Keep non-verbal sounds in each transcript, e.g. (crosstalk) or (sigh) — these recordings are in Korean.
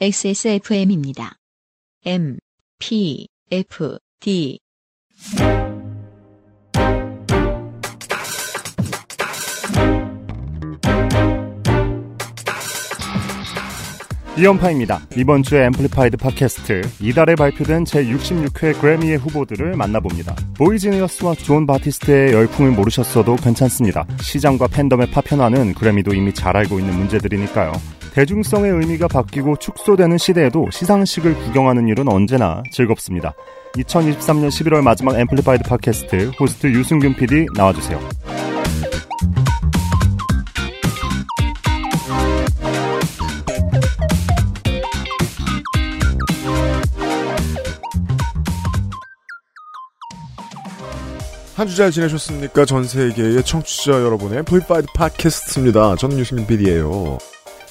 XSFM입니다. M, P, F, D. 이현파입니다. 이번 주에 Amplified 팟캐스트 이달에 발표된 제66회 그래미의 후보들을 만나봅니다. boygenius와 존 바티스트의 열풍을 모르셨어도 괜찮습니다. 시장과 팬덤의 파편화는 그래미도 이미 잘 알고 있는 문제들이니까요. 대중성의 의미가 바뀌고 축소되는 시대에도 시상식을 구경하는 일은 언제나 즐겁습니다. 2023년 11월 마지막 Amplified 팟캐스트 호스트 유승균 PD 나와주세요. 한 주 잘 지내셨습니까? 전 세계의 청취자 여러분의 Amplified 팟캐스트입니다. 저는 유승균 PD예요.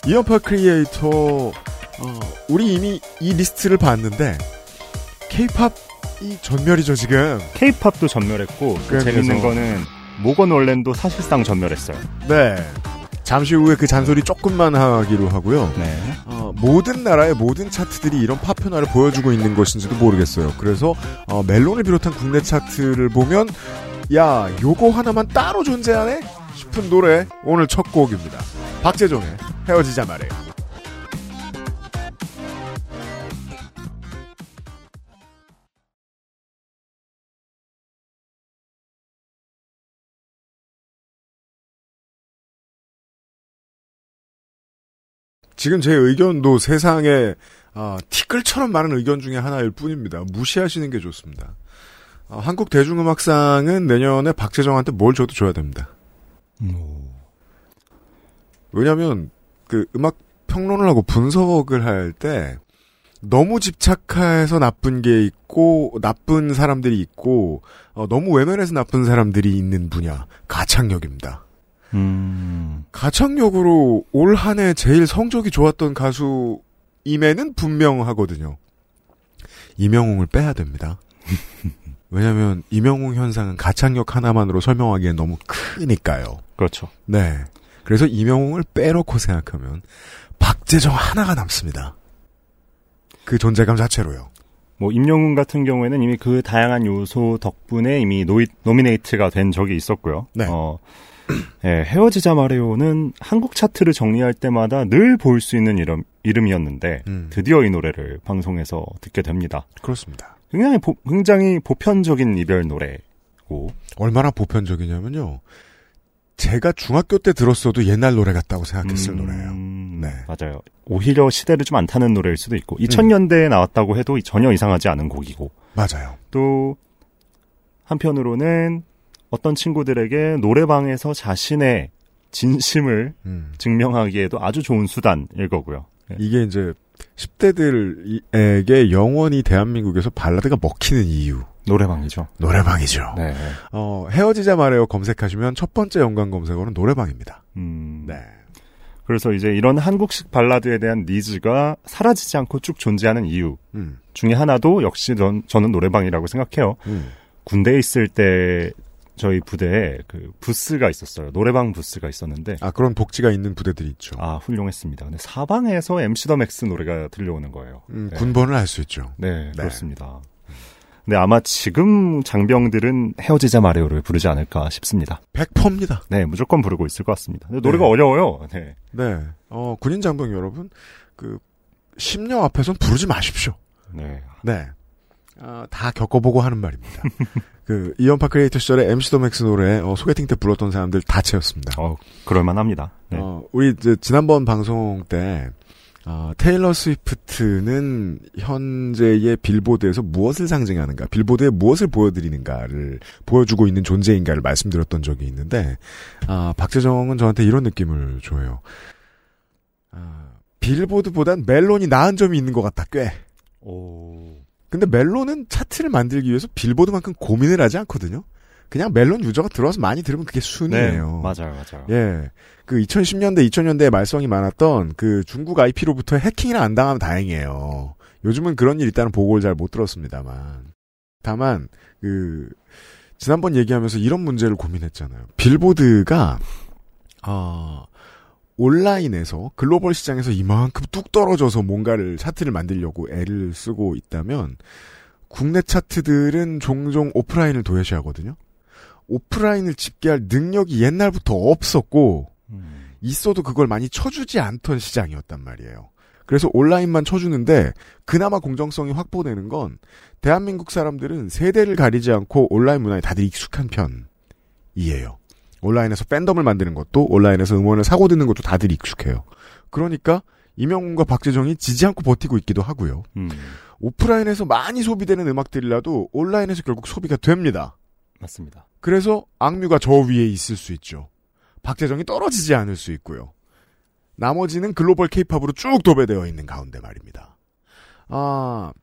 이현파 크리에이터 어, 우리 이미 이 리스트를 봤는데 케이팝이 전멸이죠 지금. 케이팝도 전멸했고 그 그래서- 재밌는 거는 모건 월렌도 사실상 전멸했어요. 네. 잠시 후에 그 잔소리 조금만 하기로 하고요. 네. 어, 모든 나라의 모든 차트들이 이런 파편화를 보여주고 있는 것인지도 모르겠어요. 그래서 어, 멜론을 비롯한 국내 차트를 보면 야 요거 하나만 따로 존재하네 싶은 노래 오늘 첫 곡입니다. 박재종의 헤어지자 말해요. 지금 제 의견도 세상에 아, 티끌처럼 많은 의견 중에 하나일 뿐입니다. 무시하시는 게 좋습니다. 아, 한국 대중음악상은 내년에 박재정한테 뭘 줘도 줘야 됩니다. 왜냐하면 그 음악 평론을 하고 분석을 할 때 너무 집착해서 나쁜 게 있고 나쁜 사람들이 있고 어, 너무 외면해서 나쁜 사람들이 있는 분야 가창력입니다. 음. 가창력으로 올 한 해 제일 성적이 좋았던 가수임에는 분명하거든요. 이명웅을 빼야 됩니다. (laughs) 왜냐하면 이명웅 현상은 가창력 하나만으로 설명하기엔 너무 크니까요. 그렇죠. 네. 그래서 이명웅을 빼놓고 생각하면 박재정 하나가 남습니다. 그 존재감 자체로요. 뭐 임영웅 같은 경우에는 이미 그 다양한 요소 덕분에 이미 노이, 노미네이트가 된 적이 있었고요. 네. 어, 예, 헤어지자 말해요는 한국 차트를 정리할 때마다 늘 볼 수 있는 이름, 이름이었는데 음. 드디어 이 노래를 방송에서 듣게 됩니다. 그렇습니다. 굉장히 보, 굉장히 보편적인 이별 노래고 얼마나 보편적이냐면요. 제가 중학교 때 들었어도 옛날 노래 같다고 생각했을 음, 노래예요. 네. 맞아요. 오히려 시대를 좀 안 타는 노래일 수도 있고 음. 2000년대에 나왔다고 해도 전혀 이상하지 않은 곡이고 맞아요. 또 한편으로는 어떤 친구들에게 노래방에서 자신의 진심을 음. 증명하기에도 아주 좋은 수단일 거고요. 네. 이게 이제 10대들에게 영원히 대한민국에서 발라드가 먹히는 이유. 노래방이죠. 노래방이죠. 네. 어, 헤어지자 말해요 검색하시면 첫 번째 연관 검색어는 노래방입니다. 음, 네. 그래서 이제 이런 한국식 발라드에 대한 니즈가 사라지지 않고 쭉 존재하는 이유 음. 중에 하나도 역시 전, 저는 노래방이라고 생각해요. 음. 군대에 있을 때 저희 부대에 그 부스가 있었어요. 노래방 부스가 있었는데 아, 그런 복지가 있는 부대들이 있죠. 아 훌륭했습니다. 근데 사방에서 MC 더 맥스 노래가 들려오는 거예요. 음, 네. 군번을 알 수 있죠. 네, 그렇습니다. 근데 아마 지금 장병들은 헤어지자 말해요를 부르지 않을까 싶습니다. 100%입니다. 네, 무조건 부르고 있을 것 같습니다. 근데 노래가 네. 어려워요. 네. 네. 어, 군인 장병 여러분, 그, 심령 앞에선 부르지 마십시오. 네. 네. 어, 다 겪어보고 하는 말입니다. (laughs) 그, 이현파 크리에이터 시절에 MC 더맥스 노래, 어, 소개팅 때 불렀던 사람들 다 차였습니다. 어, 그럴만합니다. 네. 어, 우리 이제 지난번 방송 때 어, 테일러 스위프트는 현재의 빌보드에서 무엇을 상징하는가, 빌보드에 무엇을 보여드리는가를 보여주고 있는 존재인가를 말씀드렸던 적이 있는데 아, 박재정은 저한테 이런 느낌을 줘요. 아, 빌보드보단 멜론이 나은 점이 있는 것 같다, 꽤. 오. 근데 멜론은 차트를 만들기 위해서 빌보드만큼 고민을 하지 않거든요. 그냥 멜론 유저가 들어와서 많이 들으면 그게 네, 순이에요. 맞아요, 맞아요. 예. 그 2010년대, 2000년대에 말썽이 많았던 그 중국 IP로부터 해킹이나 안 당하면 다행이에요. 요즘은 그런 일 있다는 보고를 잘 못 들었습니다만. 다만, 그, 지난번 얘기하면서 이런 문제를 고민했잖아요. 빌보드가, 어, 온라인에서 글로벌 시장에서 이만큼 뚝 떨어져서 뭔가를 차트를 만들려고 애를 쓰고 있다면 국내 차트들은 종종 오프라인을 도외시하거든요. 오프라인을 집계할 능력이 옛날부터 없었고 음. 있어도 그걸 많이 쳐주지 않던 시장이었단 말이에요. 그래서 온라인만 쳐주는데 그나마 공정성이 확보되는 건 대한민국 사람들은 세대를 가리지 않고 온라인 문화에 다들 익숙한 편이에요. 온라인에서 팬덤을 만드는 것도 온라인에서 음원을 사고 듣는 것도 다들 익숙해요. 그러니까 이명훈과 박재정이 지지 않고 버티고 있기도 하고요. 음. 오프라인에서 많이 소비되는 음악들이라도 온라인에서 결국 소비가 됩니다. 맞습니다. 그래서 악뮤가 저 위에 있을 수 있죠. 박재정이 떨어지지 않을 수 있고요. 나머지는 글로벌 케이팝으로 쭉 도배되어 있는 가운데 말입니다. 아,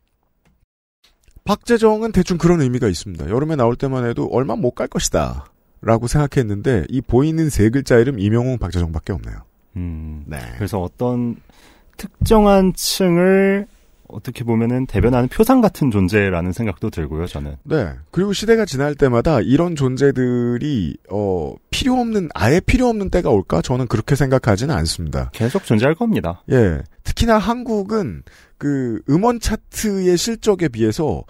박재정은 대충 그런 의미가 있습니다. 여름에 나올 때만 해도 얼마 못 갈 것이다. 라고 생각했는데 이 보이는 세 글자 이름 이명웅 박재정밖에 없네요. 음. 네. 그래서 어떤 특정한 층을 어떻게 보면은 대변하는 표상 같은 존재라는 생각도 들고요, 저는. 네. 그리고 시대가 지날 때마다 이런 존재들이 어 필요 없는 아예 필요 없는 때가 올까? 저는 그렇게 생각하지는 않습니다. 계속 존재할 겁니다. 예. 특히나 한국은 그 음원 차트의 실적에 비해서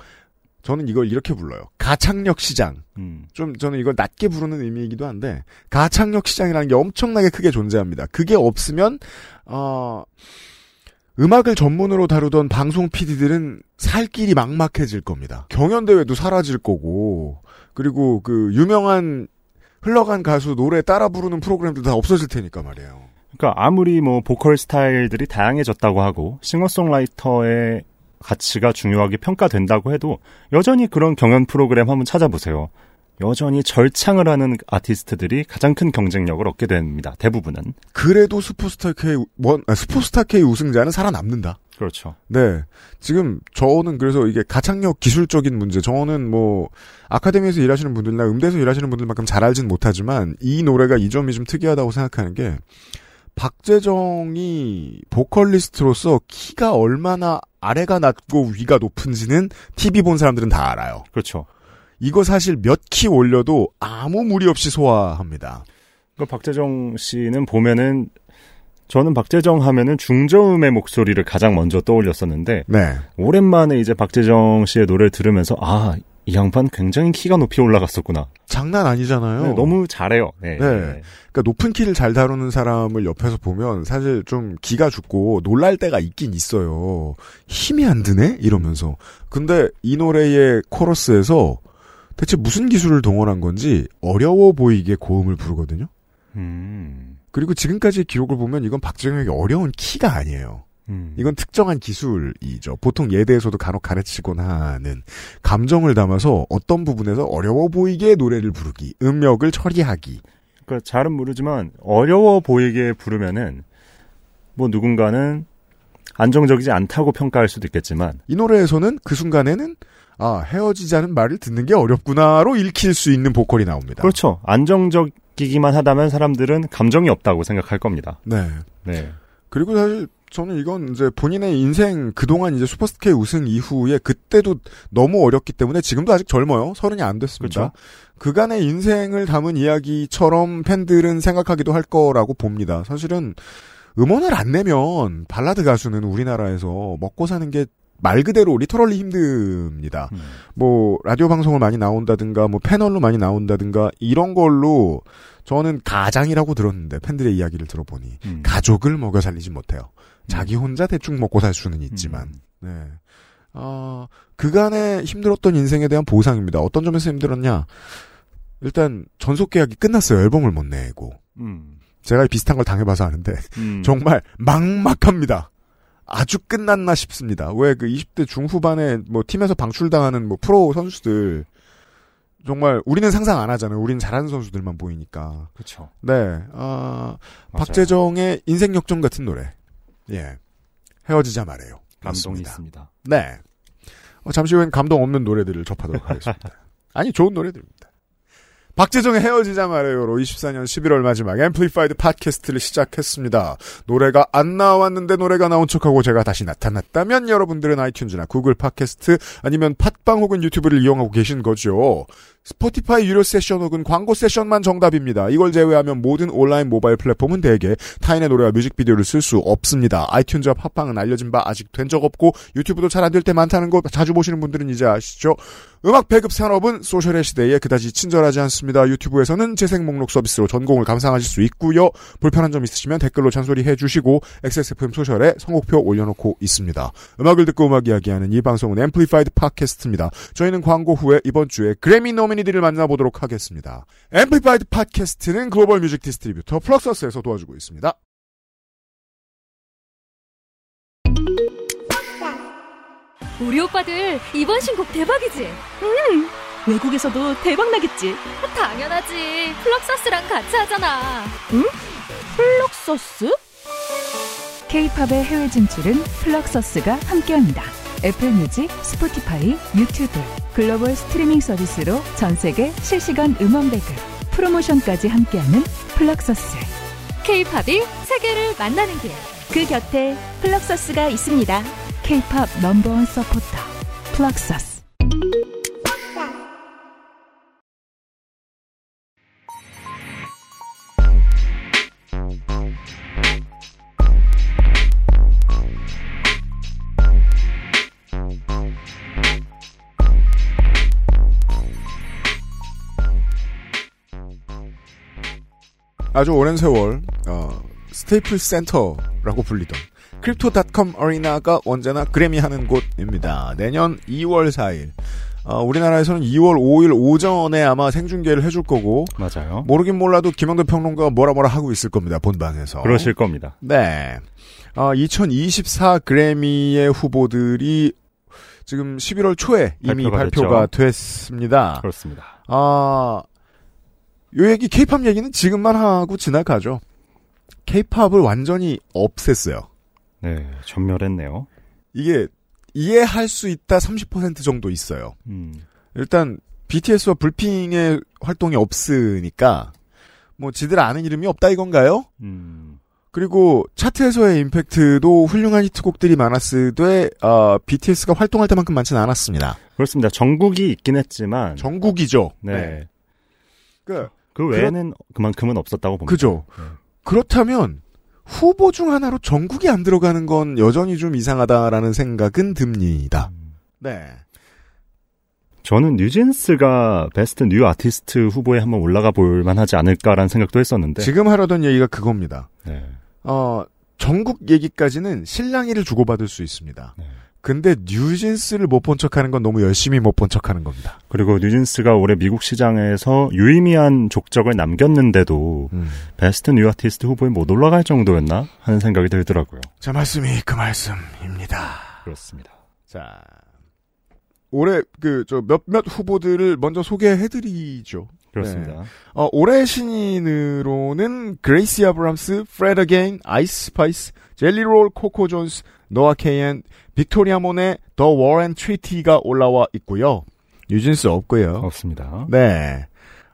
저는 이걸 이렇게 불러요. 가창력 시장. 음. 좀 저는 이걸 낮게 부르는 의미이기도 한데 가창력 시장이라는 게 엄청나게 크게 존재합니다. 그게 없으면 어 음악을 전문으로 다루던 방송 PD들은 살 길이 막막해질 겁니다. 경연대회도 사라질 거고, 그리고 그 유명한 흘러간 가수 노래 따라 부르는 프로그램도 다 없어질 테니까 말이에요. 그러니까 아무리 뭐 보컬 스타일들이 다양해졌다고 하고 싱어송라이터의 가치가 중요하게 평가된다고 해도 여전히 그런 경연 프로그램 한번 찾아보세요. 여전히 절창을 하는 아티스트들이 가장 큰 경쟁력을 얻게 됩니다. 대부분은. 그래도 스포스타 K, 원, 아, 스포스타 K 우승자는 살아남는다. 그렇죠. 네. 지금 저는 그래서 이게 가창력 기술적인 문제, 저는 뭐, 아카데미에서 일하시는 분들이나 음대에서 일하시는 분들만큼 잘 알진 못하지만, 이 노래가 이 점이 좀 특이하다고 생각하는 게, 박재정이 보컬리스트로서 키가 얼마나 아래가 낮고 위가 높은지는 TV 본 사람들은 다 알아요. 그렇죠. 이거 사실 몇 키 올려도 아무 무리 없이 소화합니다. 그 박재정 씨는 보면은 저는 박재정 하면은 중저음의 목소리를 가장 먼저 떠올렸었는데 네. 오랜만에 이제 박재정 씨의 노래를 들으면서 아, 이 양반 굉장히 키가 높이 올라갔었구나. 장난 아니잖아요. 네, 너무 잘해요. 네. 네. 그러니까 높은 키를 잘 다루는 사람을 옆에서 보면 사실 좀 기가 죽고 놀랄 때가 있긴 있어요. 힘이 안 드네? 이러면서. 근데 이 노래의 코러스에서 대체 무슨 기술을 동원한 건지 어려워 보이게 고음을 부르거든요. 음. 그리고 지금까지의 기록을 보면 이건 박정혁이 어려운 키가 아니에요. 음. 이건 특정한 기술이죠. 보통 예대에서도 간혹 가르치곤 하는 감정을 담아서 어떤 부분에서 어려워 보이게 노래를 부르기, 음역을 처리하기. 그러니까 잘은 모르지만 어려워 보이게 부르면은 뭐 누군가는 안정적이지 않다고 평가할 수도 있겠지만 이 노래에서는 그 순간에는 아 헤어지자는 말을 듣는 게 어렵구나로 읽힐 수 있는 보컬이 나옵니다. 그렇죠. 안정적이기만 하다면 사람들은 감정이 없다고 생각할 겁니다. 네. 네. 그리고 사실 저는 이건 이제 본인의 인생 그동안 이제 슈퍼스타 K 우승 이후에 그때도 너무 어렵기 때문에 지금도 아직 젊어요. 서른이 안 됐습니다. 그렇죠. 그간의 인생을 담은 이야기처럼 팬들은 생각하기도 할 거라고 봅니다. 사실은 음원을 안 내면 발라드 가수는 우리나라에서 먹고 사는 게 말 그대로 literally 힘듭니다. 음. 뭐 라디오 방송을 많이 나온다든가 뭐 패널로 많이 나온다든가 이런 걸로 저는 가장이라고 들었는데 팬들의 이야기를 들어보니 음. 가족을 먹여 살리지 못해요. 자기 혼자 대충 먹고 살 수는 있지만 음. 네. 아, 그간의 힘들었던 인생에 대한 보상입니다. 어떤 점에서 힘들었냐? 일단 전속 계약이 끝났어요. 앨범을 못 내고. 음. 제가 비슷한 걸 당해봐서 아는데 음. (laughs) 정말 막막합니다. 아주 끝났나 싶습니다. 왜 그 20대 중후반에 뭐 팀에서 방출당하는 뭐 프로 선수들 정말 우리는 상상 안 하잖아요. 우리는 잘하는 선수들만 보이니까. 그렇죠. 네, 아, 맞아요. 박재정의 인생 역전 같은 노래. 예, 헤어지자 말해요. 감동이. 있습니다. 네. 어, 잠시 후엔 감동 없는 노래들을 접하도록 하겠습니다. (laughs) 아니, 좋은 노래들입니다. 박재정의 헤어지자 말해요로 24년 11월 마지막 앰플리파이드 팟캐스트를 시작했습니다. 노래가 안 나왔는데 노래가 나온 척하고 제가 다시 나타났다면 여러분들은 아이튠즈나 구글 팟캐스트 아니면 팟빵 혹은 유튜브를 이용하고 계신 거죠. 스포티파이 유료 세션 혹은 광고 세션만 정답입니다. 이걸 제외하면 모든 온라인 모바일 플랫폼은 대개 타인의 노래와 뮤직비디오를 쓸 수 없습니다. 아이튠즈와 팟빵은 알려진 바 아직 된 적 없고 유튜브도 잘 안 될 때 많다는 거 자주 보시는 분들은 이제 아시죠? 음악 배급 산업은 소셜의 시대에 그다지 친절하지 않습니다. 유튜브에서는 재생 목록 서비스로 전곡을 감상하실 수 있고요. 불편한 점 있으시면 댓글로 잔소리 해 주시고 XSFM 소셜에 선곡표 올려놓고 있습니다. 음악을 듣고 음악 이야기하는 이 방송은 앰플리파이드 팟캐스트입니다. 저희는 광고 후에 이번 주에 그래미 nominee들을 만나보도록 하겠습니다. 앰플리파이드 팟캐스트는 글로벌 music distributor 플럭서스에서 도와주고 있습니다. 우리 오빠들 이번 신곡 대박이지? 음, 외국에서도 대박 나겠지. 당연하지. 플럭서스랑 같이 하잖아. 플럭서스? K-팝의 해외 진출은 플럭서스가 함께합니다. 애플 뮤직, 스포티파이, 유튜브, 글로벌 스트리밍 서비스로 전 세계 실시간 음원 배급, 프로모션까지 함께하는 플럭서스. K-팝이 세계를 만나는 길. 그 곁에 플럭서스가 있습니다. K-팝 넘버원 서포터 플럭서스. 아주 오랜 세월 어, 스테이플 센터라고 불리던 크립토닷컴 어리나가 언제나 그래미 하는 곳입니다. 내년 2월 4일 어, 우리나라에서는 2월 5일 오전에 아마 생중계를 해줄 거고 맞아요. 모르긴 몰라도 김영대 평론가가 뭐라 뭐라 하고 있을 겁니다. 본방에서. 그러실 겁니다. 네. 어, 2024 그래미의 후보들이 지금 11월 초에 이미 발표가 발표가. 됐습니다. 그렇습니다. 아, 요 얘기, 케이팝 얘기는 지금만 하고 지나가죠. 케이팝을 완전히 없앴어요. 네, 전멸했네요. 이게 이해할 수 있다 30% 정도 있어요. 음, 일단 BTS와 불핑의 활동이 없으니까 뭐 지들 아는 이름이 없다 이건가요? 음, 그리고 차트에서의 임팩트도 훌륭한 히트곡들이 많았으되 어, BTS가 활동할 때만큼 많지는 않았습니다. 그렇습니다. 전국이 있긴 했지만, 전국이죠. 네, 그, 그 외에는 그만큼은 없었다고 봅니다. 그죠. 네. 그렇다면 후보 중 하나로 정국이 안 들어가는 건 여전히 좀 이상하다라는 생각은 듭니다. 음. 네. 저는 뉴진스가 Best New Artist 후보에 한번 올라가 볼 만하지 않을까라는 생각도 했었는데, 지금 하려던 얘기가 그겁니다. 네, 어, 정국 얘기까지는 실랑이를 주고받을 수 있습니다. 네. 근데 뉴진스를 못 본 척하는 건 너무 열심히 못 본 척하는 겁니다. 그리고 뉴진스가 올해 미국 시장에서 유의미한 족적을 남겼는데도 음. Best New Artist 후보에 못 올라갈 정도였나 하는 생각이 들더라고요. 제 말씀이 그 말씀입니다. 그렇습니다. 자, 올해 그 저 몇몇 후보들을 먼저 소개해드리죠. 그렇습니다. 어, 올해 신인으로는 그레이시 아브람스, 프레드 어게인, 아이스 스파이스, 젤리롤, 코코 존스, 노아 케이엔, 빅토리아 모네, 더 워 앤 트리티가 올라와 있고요. 뉴진스 없고요. 없습니다. 네.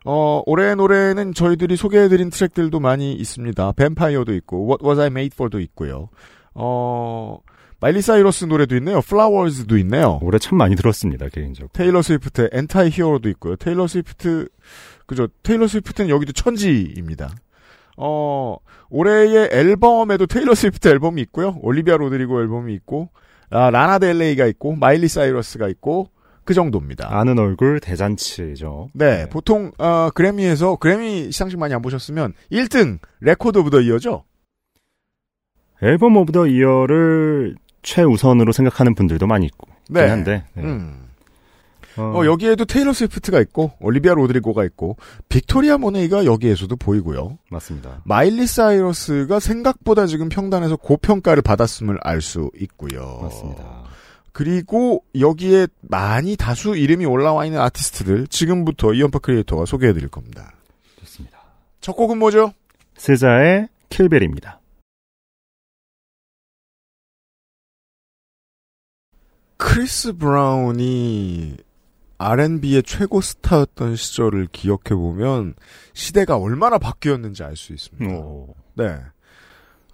어, 올해 노래는 저희들이 소개해드린 트랙들도 많이 있습니다. 뱀파이어도 있고, What Was I Made For도 있고요. 어, 마일리 사이러스 노래도 있네요. Flowers도 있네요. 올해 참 많이 들었습니다, 개인적으로. 테일러 스위프트의 Anti-Hero도 있고요. 테일러 스위프트, 그죠. 테일러 스위프트는 여기도 천지입니다. 어, 올해의 앨범에도 테일러 스위프트 앨범이 있고요. 올리비아 로드리고 앨범이 있고, 아, 라나 델레이가 있고, 마일리 사이러스가 있고, 그 정도입니다. 아는 얼굴 대잔치죠. 네, 보통 어, 그래미에서 그래미 시상식 많이 안 보셨으면 1등 Record of the Year죠. Album of the Year를 최우선으로 생각하는 분들도 많이 있고. 네. 긴 한데. 네. 음. 어, 어, 여기에도 테일러 스위프트가 있고 올리비아 로드리고가 있고 빅토리아 모네이가 여기에서도 보이고요. 맞습니다. 마일리 사이러스가 생각보다 지금 평단에서 고평가를 받았음을 알 수 있고요. 맞습니다. 그리고 여기에 많이 다수 이름이 올라와 있는 아티스트들 지금부터 이현파 크리에이터가 소개해드릴 겁니다. 좋습니다. 첫 곡은 뭐죠? SZA의 Kill Bill입니다. 크리스 브라운이 R&B의 최고 스타였던 시절을 기억해 보면 시대가 얼마나 바뀌었는지 알 수 있습니다. 오. 네.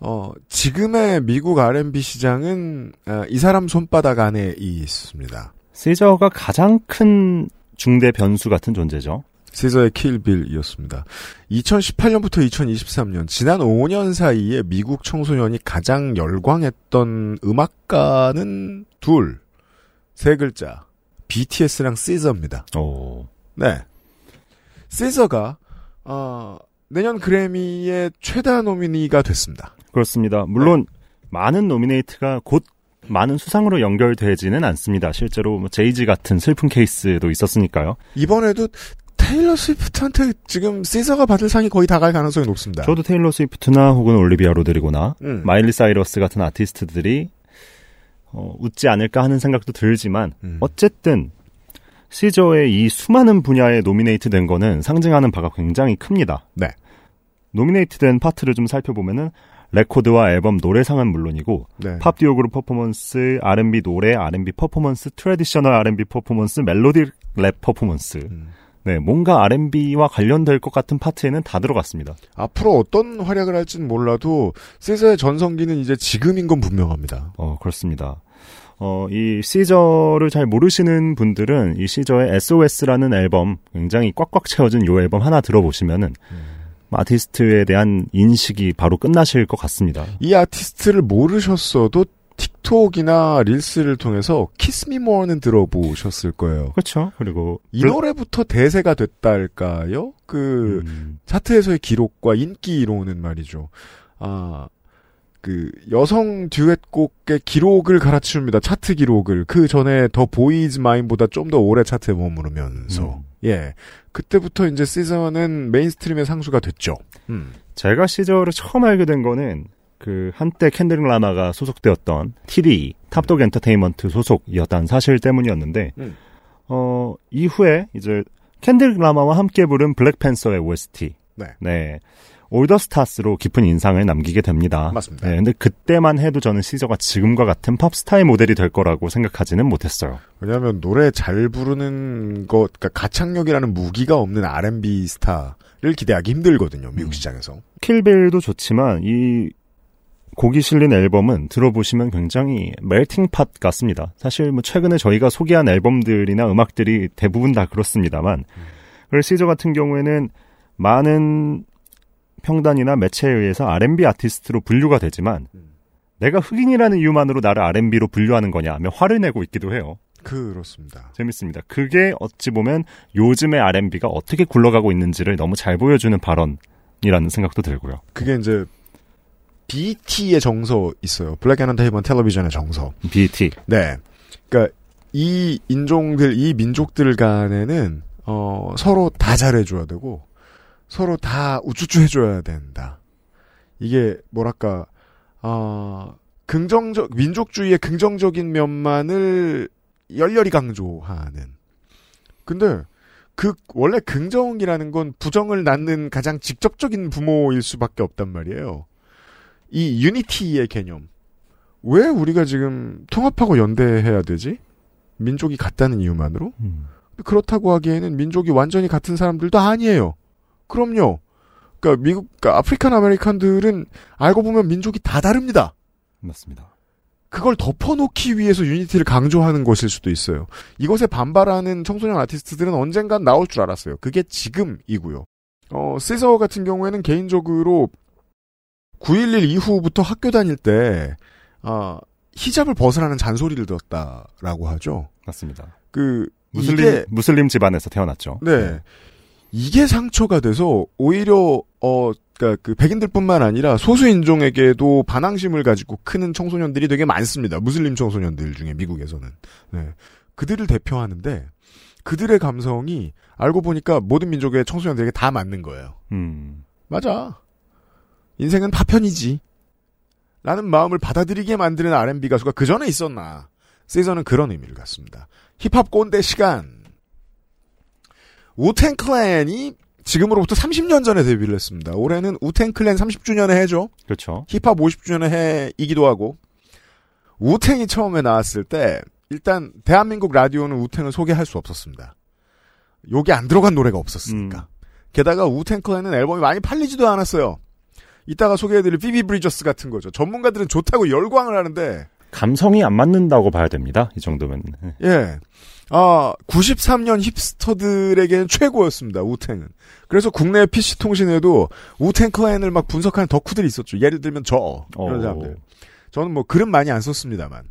어, 지금의 미국 R&B 시장은 어, 이 사람 손바닥 안에 있습니다. 시저가 가장 큰 중대 변수 같은 존재죠. 시저의 킬빌이었습니다. 2018년부터 2023년 지난 5년 사이에 미국 청소년이 가장 열광했던 음악가는 둘, 세 글자, BTS랑 시저입니다. 오. 네, 시저가 어, 내년 그래미의 최다 nominee가 됐습니다. 그렇습니다. 물론 많은 노미네이트가 곧 많은 수상으로 연결되지는 않습니다. 실제로 뭐 제이지 같은 슬픈 케이스도 있었으니까요. 이번에도 테일러 스위프트한테 지금 시저가 받을 상이 거의 다 갈 가능성이 높습니다. 저도 테일러 스위프트나 혹은 올리비아 로드리고나 음. 마일리 사이러스 같은 아티스트들이 어, 웃지 않을까 하는 생각도 들지만 음. 어쨌든 시저의 이 수많은 분야에 노미네이트 된 거는 상징하는 바가 굉장히 큽니다. 네. 노미네이트 된 파트를 좀 살펴보면은 레코드와 앨범 노래상은 물론이고 네. pop duo group performance, R&B 노래, R&B performance, traditional R&B performance, melodic rap performance. 음. 네, 뭔가 R&B와 관련될 것 같은 파트에는 다 들어갔습니다. 앞으로 어떤 활약을 할지는 몰라도 시저의 전성기는 이제 지금인 건 분명합니다. 어, 그렇습니다. 어, 이 시저를 잘 모르시는 분들은 이 시저의 SOS라는 앨범, 굉장히 꽉꽉 채워진 요 앨범 하나 들어보시면은, 아티스트에 대한 인식이 바로 끝나실 것 같습니다. 이 아티스트를 모르셨어도 틱톡이나 릴스를 통해서 키스미 모어는 들어보셨을 거예요. 그렇죠. 그리고 이 노래부터 대세가 됐다 할까요? 그 음, 차트에서의 기록과 인기로는 말이죠. 아, 그 여성 듀엣곡의 기록을 갈아치웁니다. 차트 기록을. 그 전에 The Boy Is Mine보다 좀 더 오래 차트에 머무르면서. 음. 예. 그때부터 이제 시저는 mainstream의 상수가 됐죠. 음. 제가 시저를 처음 알게 된 거는 그 한때 켄드릭 라마가 소속되었던 TDE 탑독 엔터테인먼트 소속이었다는 사실 때문이었는데 음. 어 이후에 이제 켄드릭 라마와 함께 부른 블랙팬서의 OST 네. 네 올더 스타스로 깊은 인상을 남기게 됩니다. 맞습니다. 네, 근데 그때만 해도 저는 시저가 지금과 같은 팝스타의 모델이 될 거라고 생각하지는 못했어요. 왜냐하면 노래 잘 부르는 것, 그러니까 가창력이라는 무기가 없는 R&B 스타를 기대하기 힘들거든요. 미국 음. 시장에서. 킬빌도 좋지만 이 곡이 실린 앨범은 들어보시면 굉장히 멜팅 팟 같습니다. 사실 뭐 최근에 저희가 소개한 앨범들이나 음악들이 대부분 다 그렇습니다만 그리고 시저 같은 경우에는 많은 평단이나 매체에 의해서 R&B 아티스트로 분류가 되지만 내가 흑인이라는 이유만으로 나를 R&B로 분류하는 거냐 하며 화를 내고 있기도 해요. 그렇습니다. 재밌습니다. 그게 어찌 보면 요즘의 R&B가 어떻게 굴러가고 있는지를 너무 잘 보여주는 발언이라는 생각도 들고요. 그게 이제 BET의 정서 있어요. Black Entertainment Television의 정서. BET. 네. 그러니까 이 인종들, 이 민족들 간에는 어, 서로 다 잘해줘야 되고 서로 다 우쭈쭈 해줘야 된다. 이게 뭐랄까 어, 긍정적 민족주의의 긍정적인 면만을 열렬히 강조하는. 근데 그 원래 긍정이라는 건 부정을 낳는 가장 직접적인 부모일 수밖에 없단 말이에요. 이 unity의 개념. 왜 우리가 지금 통합하고 연대해야 되지? 민족이 같다는 이유만으로? 음. 그렇다고 하기에는 민족이 완전히 같은 사람들도 아니에요. 그럼요. 그러니까 미국, 그러니까 African American들은 알고 보면 민족이 다 다릅니다. 맞습니다. 그걸 덮어놓기 위해서 unity를 강조하는 것일 수도 있어요. 이것에 반발하는 청소년 아티스트들은 언젠간 나올 줄 알았어요. 그게 지금이고요. 어, 시저 같은 경우에는 개인적으로 9.11 이후부터 학교 다닐 때, 어, 히잡을 벗으라는 잔소리를 들었다라고 하죠. 맞습니다. 그, 무슬림 이게, 무슬림 집안에서 태어났죠. 네. 이게 상처가 돼서 오히려 어 그러니까 그 백인들뿐만 아니라 소수 인종에게도 반항심을 가지고 크는 청소년들이 되게 많습니다. 무슬림 청소년들 중에 미국에서는. 네. 그들을 대표하는데 그들의 감성이 알고 보니까 모든 민족의 청소년들에게 다 맞는 거예요. 음. 맞아. 인생은 파편이지. 라는 마음을 받아들이게 만드는 R&B 가수가 그 전에 있었나. 시저는 그런 의미를 갖습니다. 힙합 꼰대 시간. 우텐 클랜이 지금으로부터 30년 전에 데뷔를 했습니다. 올해는 우텐 클랜 30주년의 해죠. 그렇죠. 힙합 50주년의 해이기도 하고. 우탱이 처음에 나왔을 때 일단 대한민국 라디오는 우탱을 소개할 수 없었습니다. 욕이 안 들어간 노래가 없었으니까. 음. 게다가 우탱 클랜은 앨범이 많이 팔리지도 않았어요. 이따가 소개해드릴 피비 브리저스 같은 거죠. 전문가들은 좋다고 열광을 하는데 감성이 안 맞는다고 봐야 됩니다. 이 정도면. 예. 아, 93년 힙스터들에게는 최고였습니다, 우탱은. 그래서 국내 PC통신에도 우탱 클랜을 막 분석하는 덕후들이 있었죠. 예를 들면 저, 이런 어. 사람들. 저는 뭐 글은 많이 안 썼습니다만.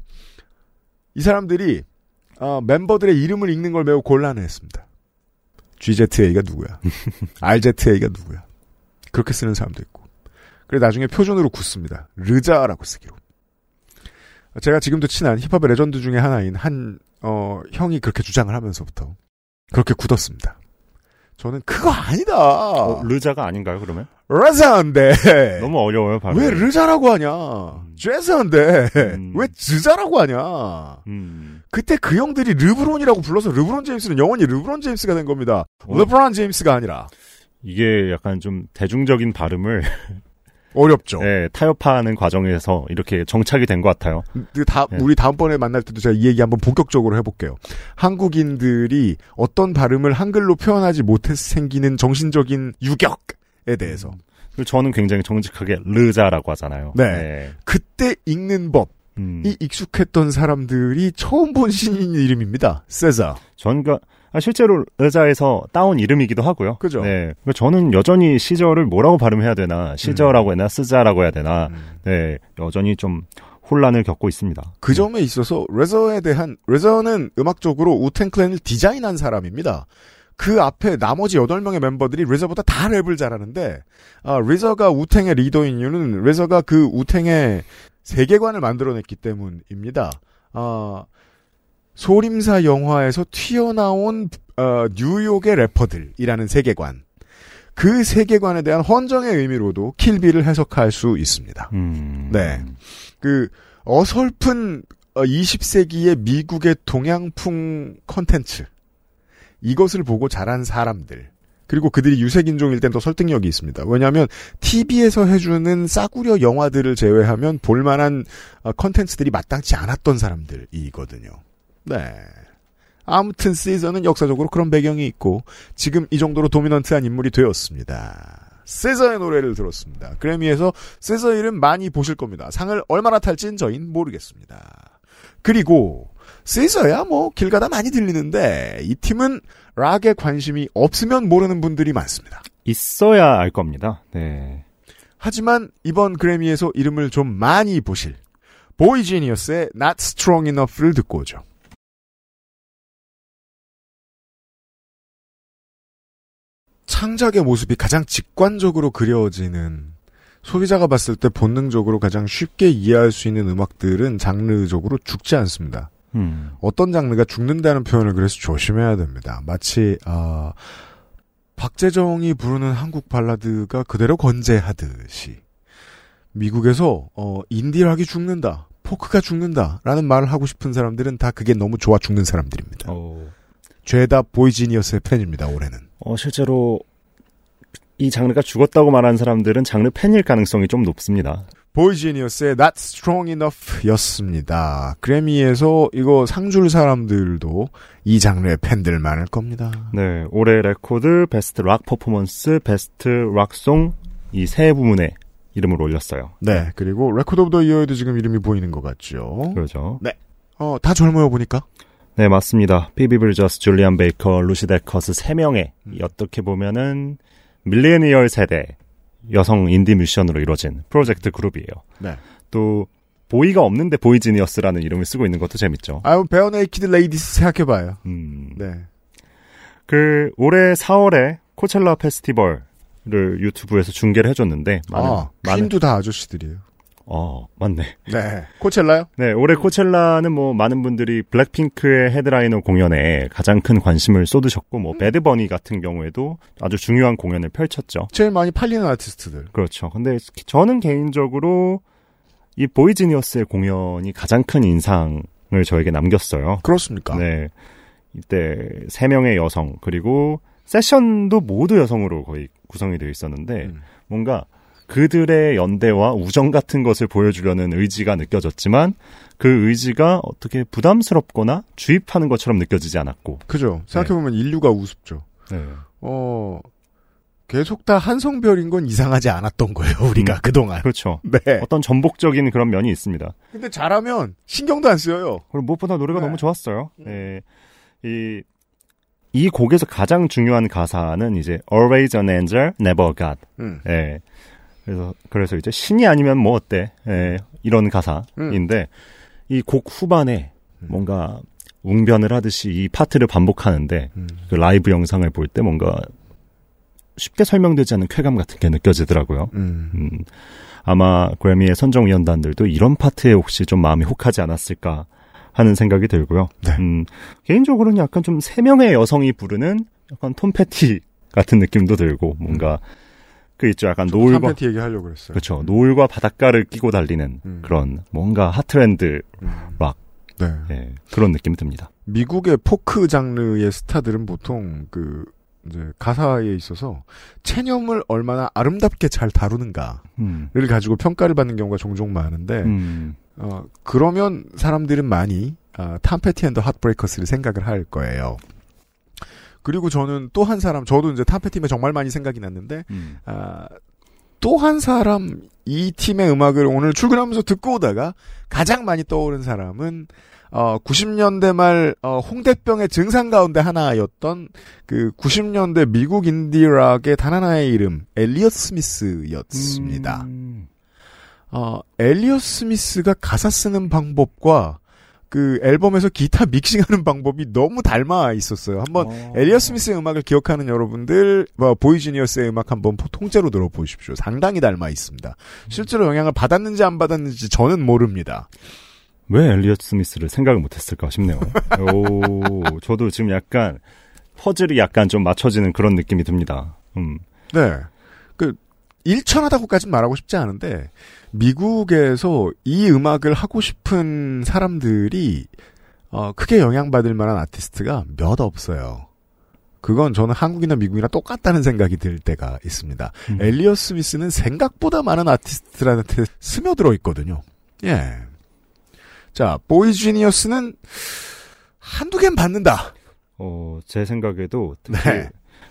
이 사람들이, 아, 멤버들의 이름을 읽는 걸 매우 곤란해했습니다. GZA가 누구야? (laughs) RZA가 누구야? 그렇게 쓰는 사람도 있고. 그래 나중에 표준으로 굳습니다. 르자라고 쓰기로. 제가 지금도 친한 힙합의 레전드 중에 하나인 한 어, 형이 그렇게 주장을 하면서부터 그렇게 굳었습니다. 저는 그거 아니다. 어, 르자가 아닌가요, 그러면? 르자인데 너무 어려워요, 발음. 왜 르자라고 하냐? 죄스한데 음. 왜 즈자라고 하냐? 음. 그때 그 형들이 르브론이라고 불러서 르브론 제임스는 영원히 르브론 제임스가 된 겁니다. 어. 르브론 제임스가 아니라 이게 약간 좀 대중적인 발음을 어렵죠. 예, 타협하는 과정에서 이렇게 정착이 된 것 같아요. 그 다, 네. 우리 다음번에 만날 때도 제가 이 얘기 한번 본격적으로 해볼게요. 한국인들이 어떤 발음을 한글로 표현하지 못해서 생기는 정신적인 유격에 대해서. 그리고 저는 굉장히 정직하게 르자라고 하잖아요. 네. 그때 읽는 법이 음. 익숙했던 사람들이 처음 본 신인 이름입니다. 세자. 전 그, 아, 실제로 르자에서 따온 이름이기도 하고요. 그죠. 네. 그러니까 저는 여전히 시저를 뭐라고 발음해야 되나, 시저라고 해야 되나, 스자라고 해야 되나, 음. 네. 여전히 좀 혼란을 겪고 있습니다. 그 점에 있어서 레저에 대한 레저는 음악적으로 우텐클랜을 디자인한 사람입니다. 그 앞에 나머지 8명의 멤버들이 RZA보다 다 랩을 잘하는데 아, RZA가 우탱의 리더인 이유는 RZA가 그 우탱의 세계관을 만들어냈기 때문입니다. 아, 소림사 영화에서 튀어나온 어, 뉴욕의 래퍼들이라는 세계관. 그 세계관에 대한 헌정의 의미로도 Kill Bill을 해석할 수 있습니다. 음. 네. 그 어설픈 20세기의 미국의 동양풍 컨텐츠 이것을 보고 자란 사람들 그리고 그들이 유색인종일 땐 더 설득력이 있습니다. 왜냐하면 TV에서 해주는 싸구려 영화들을 제외하면 볼만한 어, 컨텐츠들이 마땅치 않았던 사람들이거든요. 네. 아무튼 시저는 역사적으로 그런 배경이 있고 지금 이 정도로 도미넌트한 인물이 되었습니다. 세저의 노래를 들었습니다. 그래미에서 세저 이름 많이 보실 겁니다. 상을 얼마나 탈진 저희는 모르겠습니다. 그리고 세저야 뭐 길 가다 많이 들리는데 이 팀은 락에 관심이 없으면 모르는 분들이 많습니다. 있어야 알 겁니다. 네. 하지만 이번 그래미에서 이름을 좀 많이 보실 보이지니어스의 Not Strong Enough를 듣고 오죠. 창작의 모습이 가장 직관적으로 그려지는 소비자가 봤을 때 본능적으로 가장 쉽게 이해할 수 있는 음악들은 장르적으로 죽지 않습니다. 음. 어떤 장르가 죽는다는 표현을 그래서 조심해야 됩니다. 마치 아, 박재정이 부르는 한국 발라드가 그대로 건재하듯이 미국에서 어, 인디락이 죽는다, 포크가 죽는다라는 말을 하고 싶은 사람들은 다 그게 너무 좋아 죽는 사람들입니다. 어, 죄다 보이지니어스의 팬입니다. 올해는. 어, 실제로 이 장르가 죽었다고 말하는 사람들은 장르 팬일 가능성이 좀 높습니다. boygenius의 Not Strong Enough 였습니다. 그래미에서 이거 상줄 사람들도 이 장르의 팬들 많을 겁니다. 네, 올해 레코드, Best Rock Performance, Best Rock Song 이 세 부문에 이름을 올렸어요. 네, 그리고 Record of the Year에도 지금 이름이 보이는 것 같죠. 그렇죠. 어, 다 젊어요 보니까. 네, 맞습니다. 피비 브리저스, 줄리안 베이커, 루시 데커스 세 명의 이 어떻게 보면은 밀레니얼 세대 여성 인디 뮤지션으로 이루어진 프로젝트 그룹이에요. 네. 또 boy가 없는데 boygenius라는 이름을 쓰고 있는 것도 재밌죠. 아유, Barenaked Ladies 생각해봐요. 음. 네. 그 올해 4월에 코첼라 페스티벌을 유튜브에서 중계를 해줬는데 많은 아, 많은 퀸도 다 아저씨들이에요. 어 맞네. 네. 코첼라요? 네 올해 코첼라는 뭐 많은 분들이 블랙핑크의 헤드라이너 공연에 가장 큰 관심을 쏟으셨고 뭐 배드버니 같은 경우에도 아주 중요한 공연을 펼쳤죠. 제일 많이 팔리는 아티스트들. 그렇죠. 근데 저는 개인적으로 이 보이지니어스의 공연이 가장 큰 인상을 저에게 남겼어요. 그렇습니까? 네. 이때 세 명의 여성 그리고 세션도 모두 여성으로 거의 구성이 되어 있었는데 음. 뭔가 그들의 연대와 우정 같은 것을 보여주려는 의지가 느껴졌지만 그 의지가 어떻게 부담스럽거나 주입하는 것처럼 느껴지지 않았고. 그죠. 생각해보면 인류가 우습죠. 네. 어, 계속 다 한성별인 건 이상하지 않았던 거예요, (laughs) 우리가 음. 그동안. 그렇죠. (laughs) 네. 어떤 전복적인 그런 면이 있습니다. 근데 잘하면 신경도 안 쓰여요. 그리고 무엇보다 노래가 네. 너무 좋았어요. 예. 이, 이 곡에서 가장 중요한 가사는 이제 Always an angel, never God. 음. 예. 그래서 그래서 이제 신이 아니면 뭐 어때? 예. 이런 가사인데 이곡 후반에 뭔가 웅변을 하듯이 이 파트를 반복하는데 음. 그 라이브 영상을 볼 때 뭔가 쉽게 설명되지 않는 쾌감 같은 게 느껴지더라고요. 음. 음, 아마 그래미의 선정위원단들도 이런 파트에 혹시 좀 마음이 혹하지 않았을까 하는 생각이 들고요. 네. 음, 개인적으로는 약간 좀 세 명의 여성이 부르는 약간 톰 패티 같은 느낌도 들고 뭔가 그 있죠. 약간 노을과 탐 패티 얘기하려고 그랬어요. 그렇죠. 노을과 바닷가를 끼고 달리는 음. 그런 뭔가 heartland 음. 락. 네. 예, 그런 느낌이 듭니다. 미국의 포크 장르의 스타들은 보통 그 이제 가사에 있어서 체념을 얼마나 아름답게 잘 다루는가를 음. 가지고 평가를 받는 경우가 종종 많은데 음. 어, 그러면 사람들은 많이 아, 탐 패티 앤 더 하트브레이커스를 생각을 할 거예요. 그리고 저는 또 한 사람 저도 이제 탐 패티에 정말 많이 생각이 났는데 음. 아, 또 한 사람 이 팀의 음악을 오늘 출근하면서 듣고 오다가 가장 많이 떠오른 사람은 어, 90년대 말 어, 홍대병의 증상 가운데 하나였던 그 90년대 미국 인디락의 단 하나의 이름 엘리엇 스미스였습니다. 음. 어, 엘리엇 스미스가 가사 쓰는 방법과 그 앨범에서 기타 (laughs) 믹싱하는 방법이 너무 닮아 있었어요. 한번 어. 엘리엇 스미스의 음악을 기억하는 여러분들, 뭐, 보이지니어스의 음악 한번 통째로 들어보십시오. 상당히 닮아 있습니다. 실제로 영향을 받았는지 안 받았는지 저는 모릅니다. 왜 엘리엇 스미스를 생각을 못했을까 싶네요. (laughs) 오, 저도 지금 약간 퍼즐이 약간 좀 맞춰지는 그런 느낌이 듭니다. 음, 네. 그, 일천하다고까지는 말하고 싶지 않은데, 미국에서 이 음악을 하고 싶은 사람들이, 어, 크게 영향받을 만한 아티스트가 몇 없어요. 그건 저는 한국이나 미국이나 똑같다는 생각이 들 때가 있습니다. 음. 엘리엇 스미스는 생각보다 많은 아티스트들한테 스며들어 있거든요. 예. 자, 보이 지니어스는 한두 개는 받는다. 어, 제 생각에도 특히 네.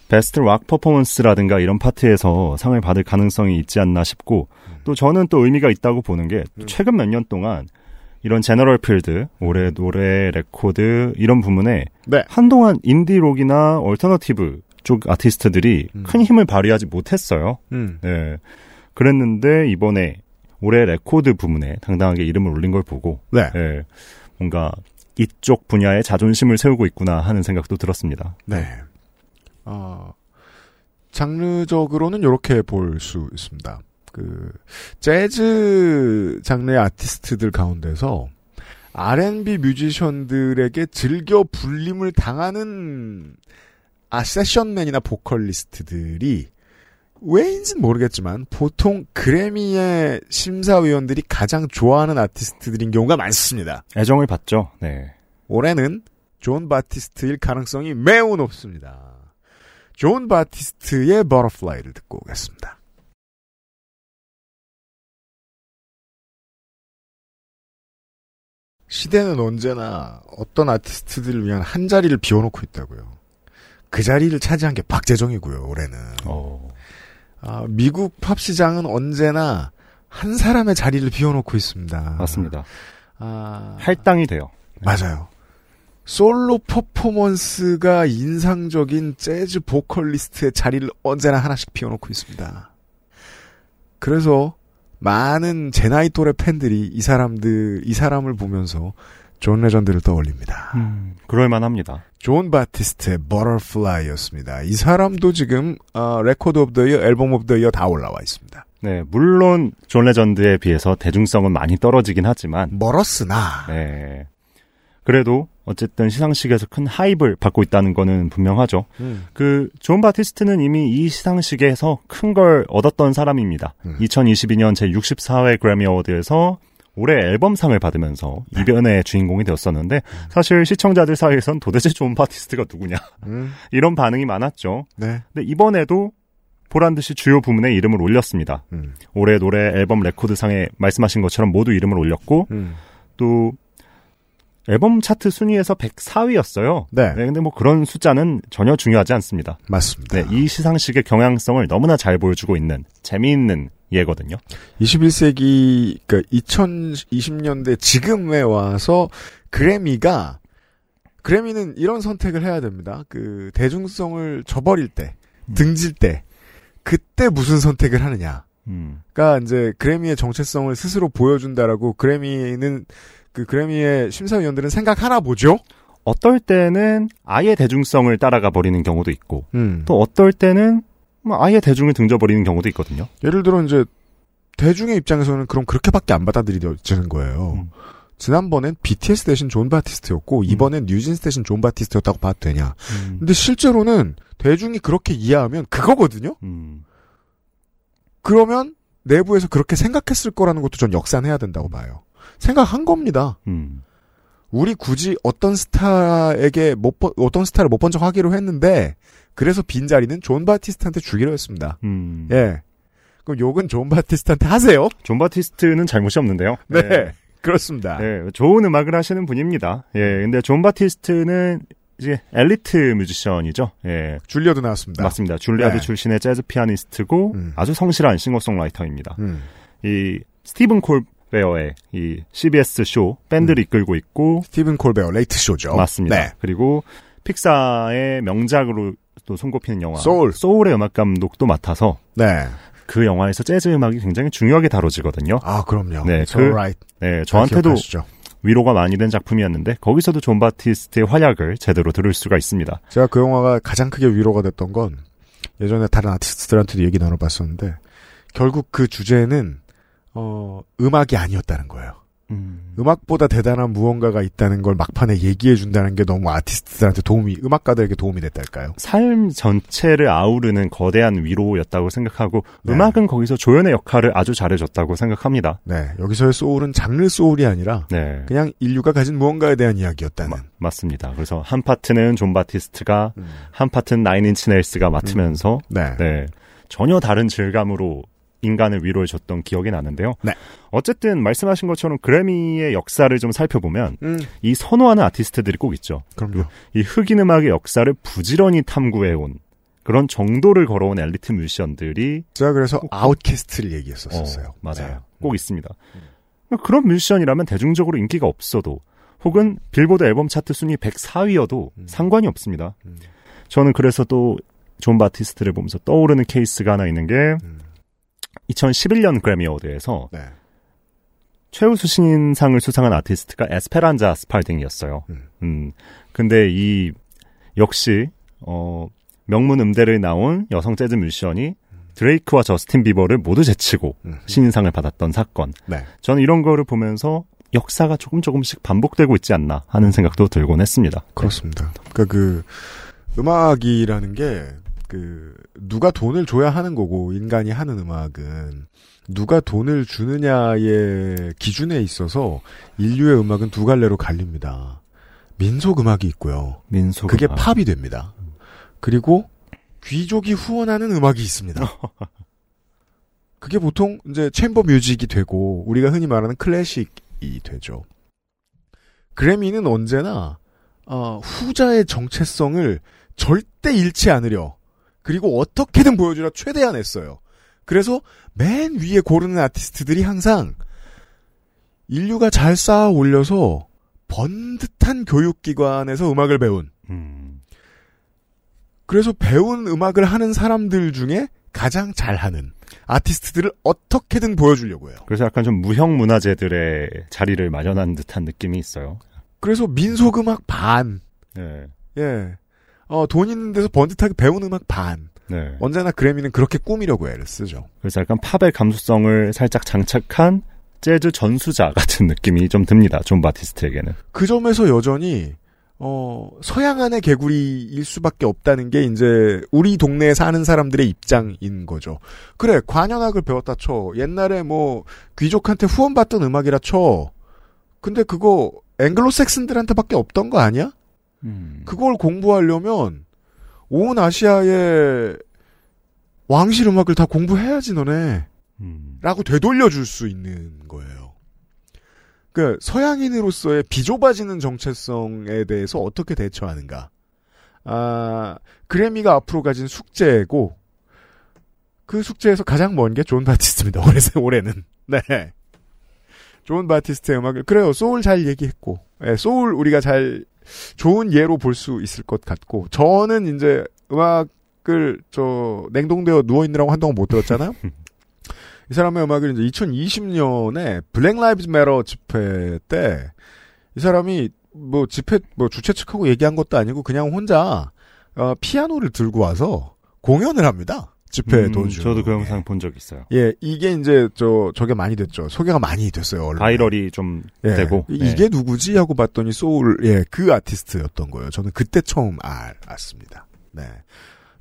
Best Rock Performance라든가 이런 파트에서 상을 받을 가능성이 있지 않나 싶고 또 저는 또 의미가 있다고 보는 게 음. 최근 몇 년 동안 이런 general field, 올해 노래, 레코드 이런 부분에 네. 한동안 인디록이나 alternative 쪽 아티스트들이 음. 큰 힘을 발휘하지 못했어요. 음. 네. 그랬는데 이번에 올해 레코드 부문에 당당하게 이름을 올린 걸 보고 네. 예, 뭔가 이쪽 분야에 자존심을 세우고 있구나 하는 생각도 들었습니다. 네. 어, 장르적으로는 이렇게 볼 수 있습니다. 그, 재즈 장르의 아티스트들 가운데서 R&B 뮤지션들에게 즐겨 불림을 당하는 아, 세션맨이나 보컬리스트들이 왜인지는 모르겠지만 보통 그래미의 심사위원들이 가장 좋아하는 아티스트들인 경우가 많습니다. 애정을 받죠. 네. 올해는 존 바티스트일 가능성이 매우 높습니다. 존 바티스트의 Butterfly를 듣고 오겠습니다. 시대는 언제나 어떤 아티스트들을 위한 한 자리를 비워놓고 있다고요. 그 자리를 차지한 게 박재정이고요, 올해는. 어, 아, 미국 팝 시장은 언제나 한 사람의 자리를 비워놓고 있습니다. 맞습니다. 아, 할당이 돼요. 맞아요. 솔로 퍼포먼스가 인상적인 재즈 보컬리스트의 자리를 언제나 하나씩 비워놓고 있습니다. 그래서 많은 제 나이 또래 팬들이 이 사람들, 이 사람을 보면서 존 레전드를 떠올립니다. 음, 그럴만합니다. 존 바티스트의 Butterfly였습니다. 이 사람도 지금 어, Record of the Year, Album of the Year 다 올라와 있습니다. 네, 물론 존 레전드에 비해서 대중성은 많이 떨어지긴 하지만 멀었으나 네. 그래도 어쨌든 시상식에서 큰 hype을 받고 있다는 거는 분명하죠. 음, 그 존 바티스트는 이미 이 시상식에서 큰 걸 얻었던 사람입니다. 음. 2022년 제 64회 그래미 어워드에서 올해 앨범상을 받으면서 네. 이변의 주인공이 되었었는데 사실 시청자들 사이에선 도대체 존 바티스트가 누구냐 음, (laughs) 이런 반응이 많았죠. 네. 근데 이번에도 보란 듯이 주요 부문에 이름을 올렸습니다. 음. 올해 노래 앨범 레코드상에 말씀하신 것처럼 모두 이름을 올렸고 음. 또 앨범 차트 순위에서 104위였어요. 네. 근데 뭐 그런 숫자는 전혀 중요하지 않습니다. 맞습니다. 네, 이 시상식의 경향성을 너무나 잘 보여주고 있는 재미있는 예거든요. 21세기, 그러니까 2020년대 지금에 와서 그래미가 그래미는 이런 선택을 해야 됩니다. 그 대중성을 저버릴 때, 등질 때, 그때 무슨 선택을 하느냐. 음, 가 이제 그래미의 정체성을 스스로 보여준다라고 그래미는 그 그래미의 심사위원들은 생각하나 보죠. 어떨 때는 아예 대중성을 따라가 버리는 경우도 있고 음. 또 어떨 때는 뭐 아예 대중을 등져버리는 경우도 있거든요. 예를 들어 이제 대중의 입장에서는 그럼 그렇게밖에 안 받아들여지는 거예요. 음. 지난번엔 BTS 대신 존 바티스트였고 이번엔 뉴진스 대신 존 바티스트였다고 봐도 되냐? 음, 근데 실제로는 대중이 그렇게 이해하면 그거거든요. 음, 그러면 내부에서 그렇게 생각했을 거라는 것도 전 역산해야 된다고 봐요. 생각한 겁니다. 음, 우리 굳이 어떤 스타에게 못 본- 어떤 스타를 못 본 척 하기로 했는데 그래서 빈 자리는 존 바티스트한테 주기로 했습니다. 음. 예. 그럼 욕은 존 바티스트한테 하세요. 존 바티스트는 잘못이 없는데요. 네. 그렇습니다. 네, 좋은 음악을 하시는 분입니다. 예, 근데 존 바티스트는 이제 엘리트 뮤지션이죠. 예, 줄리아드 나왔습니다. 맞습니다. 줄리아드 네. 출신의 재즈 피아니스트고 음. 아주 성실한 싱어송라이터입니다. 음. 이 스티븐 콜베어의 이 CBS 쇼 밴드를 이끌고 있고 스티븐 콜베어 Late Show죠. 맞습니다. 네. 그리고 픽사의 명작으로 또 손꼽히는 영화 소울. 소울의 음악 감독도 맡아서 네. 그 영화에서 재즈 음악이 굉장히 중요하게 다뤄지거든요. 아, 그럼요. 네, It's 그- alright. 네, 저한테도 기억하시죠? 위로가 많이 된 작품이었는데 거기서도 존 바티스트의 활약을 제대로 들을 수가 있습니다. 제가 그 영화가 가장 크게 위로가 됐던 건 예전에 다른 아티스트들한테도 얘기 나눠봤었는데 결국 그 주제는 어, 음악이 아니었다는 거예요. 음악보다 대단한 무언가가 있다는 걸 막판에 얘기해 준다는 게 너무 아티스트들한테 도움이 음악가들에게 도움이 됐달까요? 삶 전체를 아우르는 거대한 위로였다고 생각하고 네. 음악은 거기서 조연의 역할을 아주 잘해줬다고 생각합니다. 네, 여기서의 소울은 장르 소울이 아니라 네. 그냥 인류가 가진 무언가에 대한 이야기였다는. 마- 맞습니다. 그래서 한 파트는 존 바티스트가 음. 한 파트는 나인인치 네일스가 맡으면서 네. 네, 전혀 다른 질감으로 인간을 위로해줬던 기억이 나는데요. 네. 어쨌든 말씀하신 것처럼 그래미의 역사를 좀 살펴보면 음, 이 선호하는 아티스트들이 꼭 있죠. 그럼요. 이 흑인 음악의 역사를 부지런히 탐구해온 그런 정도를 걸어온 엘리트 뮤지션들이 제가 그래서 아웃캐스트를 얘기했었어요. 어, 맞아요. 네. 꼭 있습니다. 그런 뮤지션이라면 대중적으로 인기가 없어도 혹은 빌보드 앨범 차트 순위 104위여도 음. 상관이 없습니다. 음. 저는 그래서 또 존 바티스트를 보면서 떠오르는 케이스가 하나 있는 게 음. 2011년 그래미 어워드에서 네. 최우수 신인상을 수상한 아티스트가 에스페란자 스팔딩이었어요. 음. 음. 근데 이 역시 어 명문 음대를 나온 여성 재즈 뮤지션이 드레이크와 저스틴 비버를 모두 제치고 음. 신인상을 받았던 사건. 네. 저는 이런 거를 보면서 역사가 조금 조금씩 반복되고 있지 않나 하는 생각도 들곤 했습니다. 그렇습니다. 그러니까 그 음악이라는 게 그 누가 돈을 줘야 하는 거고 인간이 하는 음악은 누가 돈을 주느냐의 기준에 있어서 인류의 음악은 두 갈래로 갈립니다. 민속 음악이 있고요. 민속 그게 음악. 팝이 됩니다. 그리고 귀족이 후원하는 음악이 있습니다. (laughs) 그게 보통 이제 챔버 뮤직이 되고 우리가 흔히 말하는 클래식이 되죠. 그래미는 언제나 어, 후자의 정체성을 절대 잃지 않으려 그리고 어떻게든 보여주려 최대한 했어요. 그래서 맨 위에 고르는 아티스트들이 항상 인류가 잘 쌓아 올려서 번듯한 교육기관에서 음악을 배운 음, 그래서 배운 음악을 하는 사람들 중에 가장 잘하는 아티스트들을 어떻게든 보여주려고 해요. 그래서 약간 좀 무형 문화재들의 자리를 마련한 듯한 느낌이 있어요. 그래서 민속음악 반, 네. 예, 어, 돈 있는 데서 번듯하게 배운 음악 반. 네. 언제나 그래미는 그렇게 꾸미려고 애를 쓰죠. 그래서 약간 팝의 감수성을 살짝 장착한 재즈 전수자 같은 느낌이 좀 듭니다. 존 바티스트에게는. 그 점에서 여전히 어, 서양안의 개구리일 수밖에 없다는 게 이제 우리 동네에 사는 사람들의 입장인 거죠. 그래 관현악을 배웠다 쳐. 옛날에 뭐 귀족한테 후원받던 음악이라 쳐. 근데 그거 앵글로색슨들한테밖에 없던 거 아니야? 그걸 공부하려면 온 아시아의 왕실 음악을 다 공부해야지 너네. 음. 라고 되돌려 줄 수 있는 거예요. 그 서양인으로서의 비좁아지는 정체성에 대해서 어떻게 대처하는가. 아, 그래미가 앞으로 가진 숙제고 그 숙제에서 가장 먼 게 존 바티스트입니다. (laughs) 올해 올해는. 네. 존 바티스트의 음악을 그래요. 소울 잘 얘기했고. 네, 소울 우리가 잘 좋은 예로 볼 수 있을 것 같고 저는 이제 음악을 저 냉동되어 누워 있느라고 한동안 못 들었잖아요. (laughs) 이 사람의 음악을 이제 2020년에 Black Lives Matter 집회 때 이 사람이 뭐 집회 뭐 주최 측하고 얘기한 것도 아니고 그냥 혼자 어, 피아노를 들고 와서 공연을 합니다. 집회 음, 도중. 저도 그 영상 본 적 있어요. 예, 이게 이제 저 저게 많이 됐죠. 소개가 많이 됐어요. 언론에. viral이 좀 예, 되고 이게 예. 누구지 하고 봤더니 소울 예, 그 아티스트였던 거예요. 저는 그때 처음 알았습니다. 네.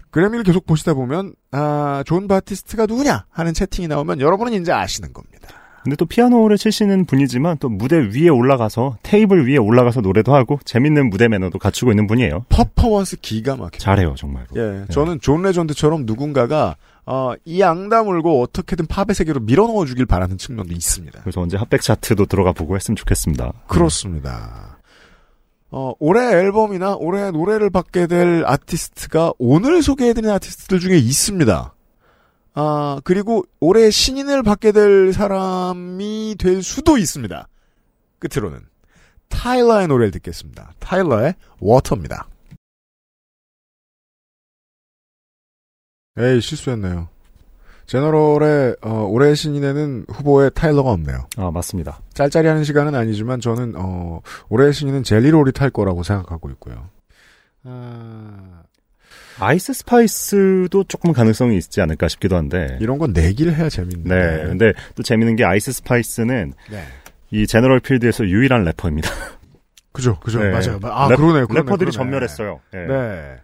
그래미를 계속 보시다 보면 아, 존 바티스트가 누구냐 하는 채팅이 나오면 여러분은 이제 아시는 겁니다. 근데 또 피아노를 치시는 분이지만 또 무대 위에 올라가서 테이블 위에 올라가서 노래도 하고 재밌는 무대 매너도 갖추고 있는 분이에요. 퍼포먼스 기가 막혀. 잘해요 정말로. 예, 저는 존 레전드처럼 누군가가 어, 이 앙다물고 어떻게든 팝의 세계로 밀어넣어 주길 바라는 측면도 있습니다. 그래서 언제 핫백 차트도 들어가 보고 했으면 좋겠습니다. 그렇습니다. 어, 올해 앨범이나 올해 노래를 받게 될 아티스트가 오늘 소개해드린 아티스트들 중에 있습니다. 아, 그리고 올해 신인을 받게 될 사람이 될 수도 있습니다. 끝으로는 타일라의 노래를 듣겠습니다. 타일라의 Water입니다. 에이, 실수했네요. general의 어, 올해 신인에는 후보에 타일라가 없네요. 아 맞습니다. 짤짤이 하는 시간은 아니지만 저는 어, 올해 신인은 젤리롤이 탈 거라고 생각하고 있고요. 아, 아이스 스파이스도 조금 가능성이 있지 않을까 싶기도 한데. 이런 건 내기를 해야 재밌는데. 네. 근데 또 재밌는 게 아이스 스파이스는 네. 이 general field에서 유일한 래퍼입니다. 그죠, 그죠, 네. 맞아요. 아, 랩- 그러네, 그러네. 래퍼들이 그러네. 전멸했어요. 예. 네.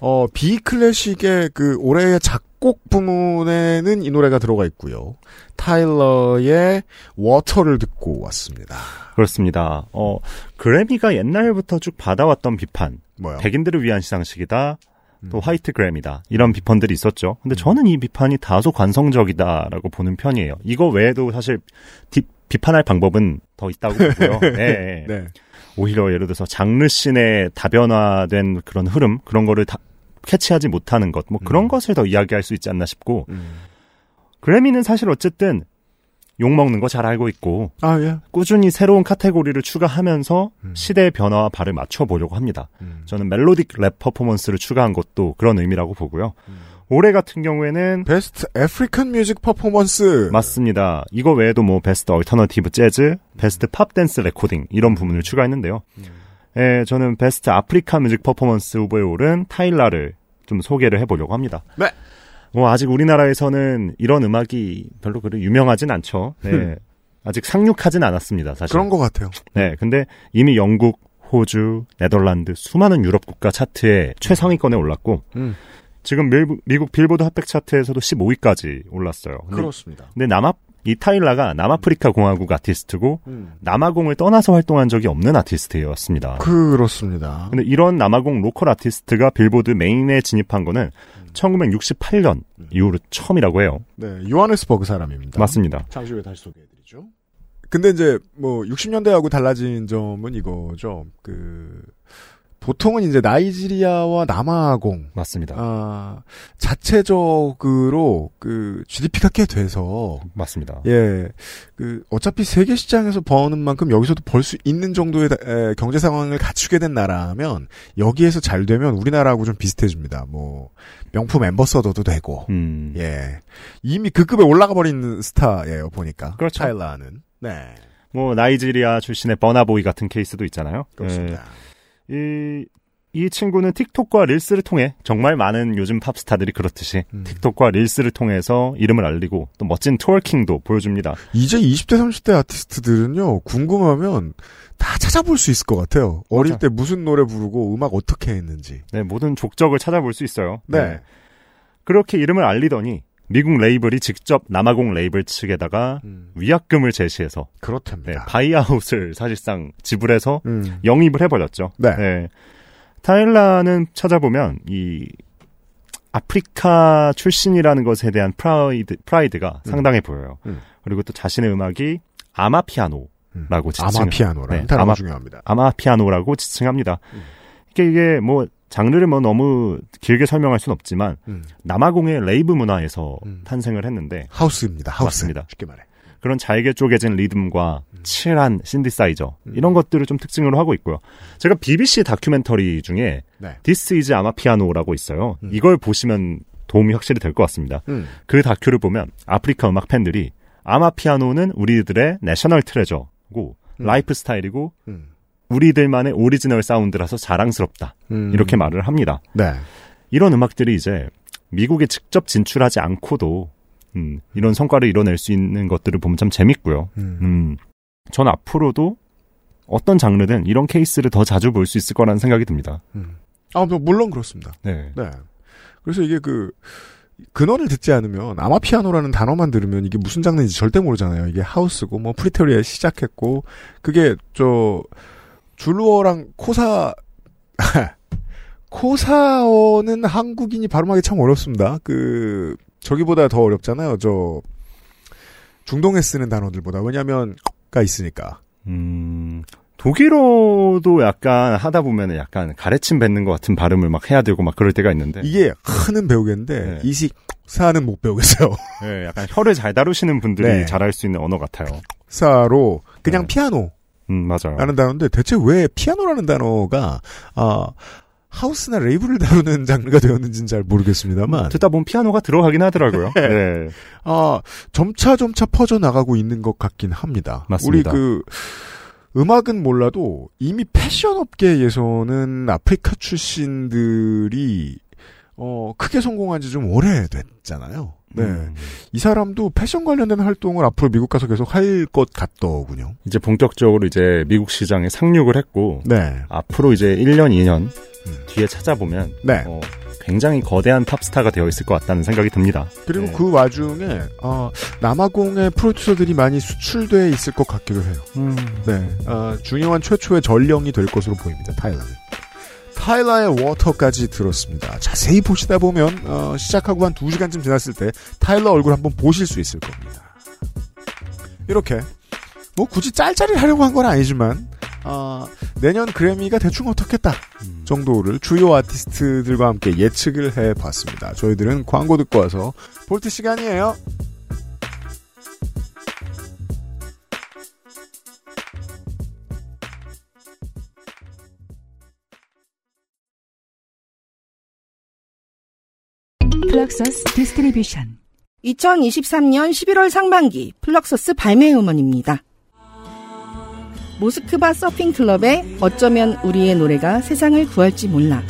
어, 비클래식의 그 올해의 작곡 부문에는 이 노래가 들어가 있고요. 타일라의 Water를 듣고 왔습니다. 그렇습니다. 어, 그래미가 옛날부터 쭉 받아왔던 비판. 뭐요? 백인들을 위한 시상식이다. 또 음. white 그래미다. 이런 비판들이 있었죠. 근데 저는 이 비판이 다소 관성적이다라고 보는 편이에요. 이거 외에도 사실 디- 비판할 방법은 더 있다고 보고요. (laughs) 예, 예. 네. 오히려 예를 들어서 장르 scene의 다변화된 그런 흐름 그런 거를 다 캐치하지 못하는 것, 뭐 그런 음. 것을 더 이야기할 수 있지 않나 싶고 음. 그래미는 사실 어쨌든 욕 먹는 거 잘 알고 있고 아, 예. 꾸준히 새로운 카테고리를 추가하면서 음. 시대의 변화와 발을 맞춰 보려고 합니다. 음. 저는 Melodic Rap Performance를 추가한 것도 그런 의미라고 보고요. 음. 올해 같은 경우에는 Best African Music Performance. 맞습니다. 이거 외에도 뭐 Best Alternative Jazz, Best Pop Dance Recording 이런 부문을 추가했는데요. 예, 저는 베스트 아프리카 Music Performance 후보에 오른 타일라를 좀 소개를 해보려고 합니다. 네. 뭐 아직 우리나라에서는 이런 음악이 별로 그리 유명하진 않죠. 네. 아직 상륙하진 않았습니다, 사실. 그런 것 같아요. 네, 근데 이미 영국, 호주, 네덜란드 수많은 유럽 국가 차트에 최상위권에 올랐고 음. 지금 밀- 미국 빌보드 핫백 차트에서도 15위까지 올랐어요. 근데, 그렇습니다. 근데 남아 이 타일라가 남아프리카 공화국 아티스트고 음. 남아공을 떠나서 활동한 적이 없는 아티스트였습니다. 그렇습니다. 근데 이런 남아공 로컬 아티스트가 빌보드 메인에 진입한 거는 1968년 이후로 처음이라고 해요. 네, 요하네스버그 사람입니다. 맞습니다. 잠시 후에 다시 소개해드리죠. 근데 이제 뭐 60년대하고 달라진 점은 이거죠. 그 보통은 이제 나이지리아와 남아공 맞습니다. 아, 자체적으로 그 GDP가 꽤 돼서 맞습니다. 예, 그 어차피 세계 시장에서 버는 만큼 여기서도 벌 수 있는 정도의 에, 경제 상황을 갖추게 된 나라면 여기에서 잘 되면 우리나라하고 좀 비슷해집니다. 뭐 명품 ambassador도 되고 음. 예 이미 그 급에 올라가 버린 스타예요 보니까 그렇죠. 타일라는 네 뭐 나이지리아 출신의 버나보이 같은 케이스도 있잖아요. 그렇습니다. 예, 이, 이 친구는 틱톡과 릴스를 통해 정말 많은 요즘 팝스타들이 그렇듯이 음. 틱톡과 릴스를 통해서 이름을 알리고 또 멋진 twerking도 보여줍니다. 이제 20대 30대 아티스트들은요 궁금하면 다 찾아볼 수 있을 것 같아요. 어릴 맞아. 때 무슨 노래 부르고 음악 어떻게 했는지. 네, 모든 족적을 찾아볼 수 있어요. 네. 그렇게 이름을 알리더니 미국 레이블이 직접 남아공 레이블 측에다가 음, 위약금을 제시해서 네, 그렇답니다. buyout을 사실상 지불해서 음, 영입을 해버렸죠. 네. 타일라는 찾아보면 이 아프리카 출신이라는 것에 대한 프라이드, 프라이드가 음. 상당해 보여요. 음. 그리고 또 자신의 음악이 아마피아노라고 음. 지칭. 아마피아노라는 네, 아마- 중요합니다. 아마피아노라고 지칭합니다. 음. 이게 이게 뭐 장르를 뭐 너무 길게 설명할 수는 없지만 음. 남아공의 레이브 문화에서 음. 탄생을 했는데 하우스입니다. 하우스. 맞습니다. 쉽게 말해. 그런 잘게 쪼개진 리듬과 chill한 신디사이저 음. 이런 것들을 좀 특징으로 하고 있고요. 제가 BBC 다큐멘터리 중에 네. This is 아마피아노라고 있어요. 음. 이걸 보시면 도움이 확실히 될 것 같습니다. 음. 그 다큐를 보면 아프리카 음악 팬들이 아마피아노는 우리들의 national treasure고 음. 라이프 스타일이고 음. 우리들만의 original sound라서 자랑스럽다. 음. 이렇게 말을 합니다. 네. 이런 음악들이 이제 미국에 직접 진출하지 않고도 음, 이런 성과를 이뤄낼 수 있는 것들을 보면 참 재밌고요. 음. 음, 전 앞으로도 어떤 장르든 이런 케이스를 더 자주 볼 수 있을 거라는 생각이 듭니다. 음. 아, 뭐, 물론 그렇습니다. 네. 네. 그래서 이게 그, 근원을 듣지 않으면 아마피아노라는 단어만 들으면 이게 무슨 장르인지 절대 모르잖아요. 이게 하우스고 뭐 프리테리에 시작했고 그게 저 줄루어랑 코사 (laughs) 코사어는 한국인이 발음하기 참 어렵습니다. 그 저기보다 더 어렵잖아요. 저 중동에 쓰는 단어들보다 왜냐하면 가 있으니까. 음, 독일어도 약간 하다 보면 약간 가래침 뱉는 것 같은 발음을 막 해야 되고 막 그럴 때가 있는데. 이게 하는 배우겠는데 네. 이식 사는 못 배우겠어요. 네, 약간 혀를 잘 다루시는 분들이 네. 잘할 수 있는 언어 같아요. 사로 그냥 네. 피아노 음, 맞아요. 라는 단어인데 대체 왜 피아노라는 단어가 아 하우스나 레이블을 다루는 (laughs) 장르가 되었는지는 잘 모르겠습니다만 듣다 보면 피아노가 들어가긴 하더라고요. (laughs) 네. 아 점차 점차 퍼져 나가고 있는 것 같긴 합니다. 맞습니다. 우리 그 음악은 몰라도 이미 패션 업계에서는 아프리카 출신들이 어 크게 성공한 지 좀 오래됐잖아요. 네. 음, 이 사람도 패션 관련된 활동을 앞으로 미국 가서 계속 할 것 같더군요. 이제 본격적으로 이제 미국 시장에 상륙을 했고 네. 앞으로 이제 1년, 2년 음. 뒤에 찾아보면 네. 어, 굉장히 거대한 팝스타가 되어 있을 것 같다는 생각이 듭니다. 그리고 네. 그 와중에 어, 남아공의 프로듀서들이 많이 수출돼 있을 것 같기도 해요. 네, 어, 중요한 최초의 전령이 될 것으로 보입니다. 타일러는. 타일러의 워터까지 들었습니다. 자세히 보시다 보면 어, 시작하고 한 2시간쯤 지났을 때 타일러 얼굴 한번 보실 수 있을 겁니다. 이렇게 뭐 굳이 짤짤이 하려고 한 건 아니지만 어, 내년 그래미가 대충 어떻겠다 음. 정도를 주요 아티스트들과 함께 예측을 해봤습니다. 저희들은 광고 듣고 와서 볼트 시간이에요. 플럭서스 디스트리뷰션 2023년 11월 상반기 플럭서스 발매 음원입니다. 모스크바 서핑 클럽의 어쩌면 우리의 노래가 세상을 구할지 몰라.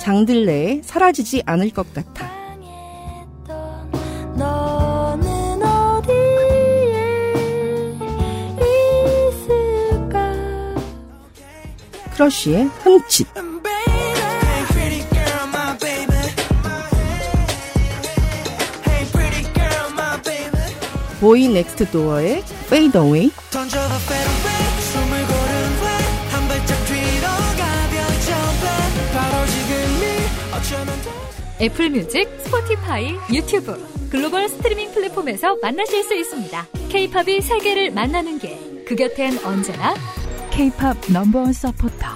장들레에 사라지지 않을 것 같아. 크러쉬의 흠칫. 보이 넥스트 도어의 페이드 어웨이. 애플 뮤직, 스포티파이, 유튜브, 글로벌 스트리밍 플랫폼에서 만나실 수 있습니다. K-팝이 세계를 만나는 길. 그 곁엔 언제나 K-팝 넘버원 서포터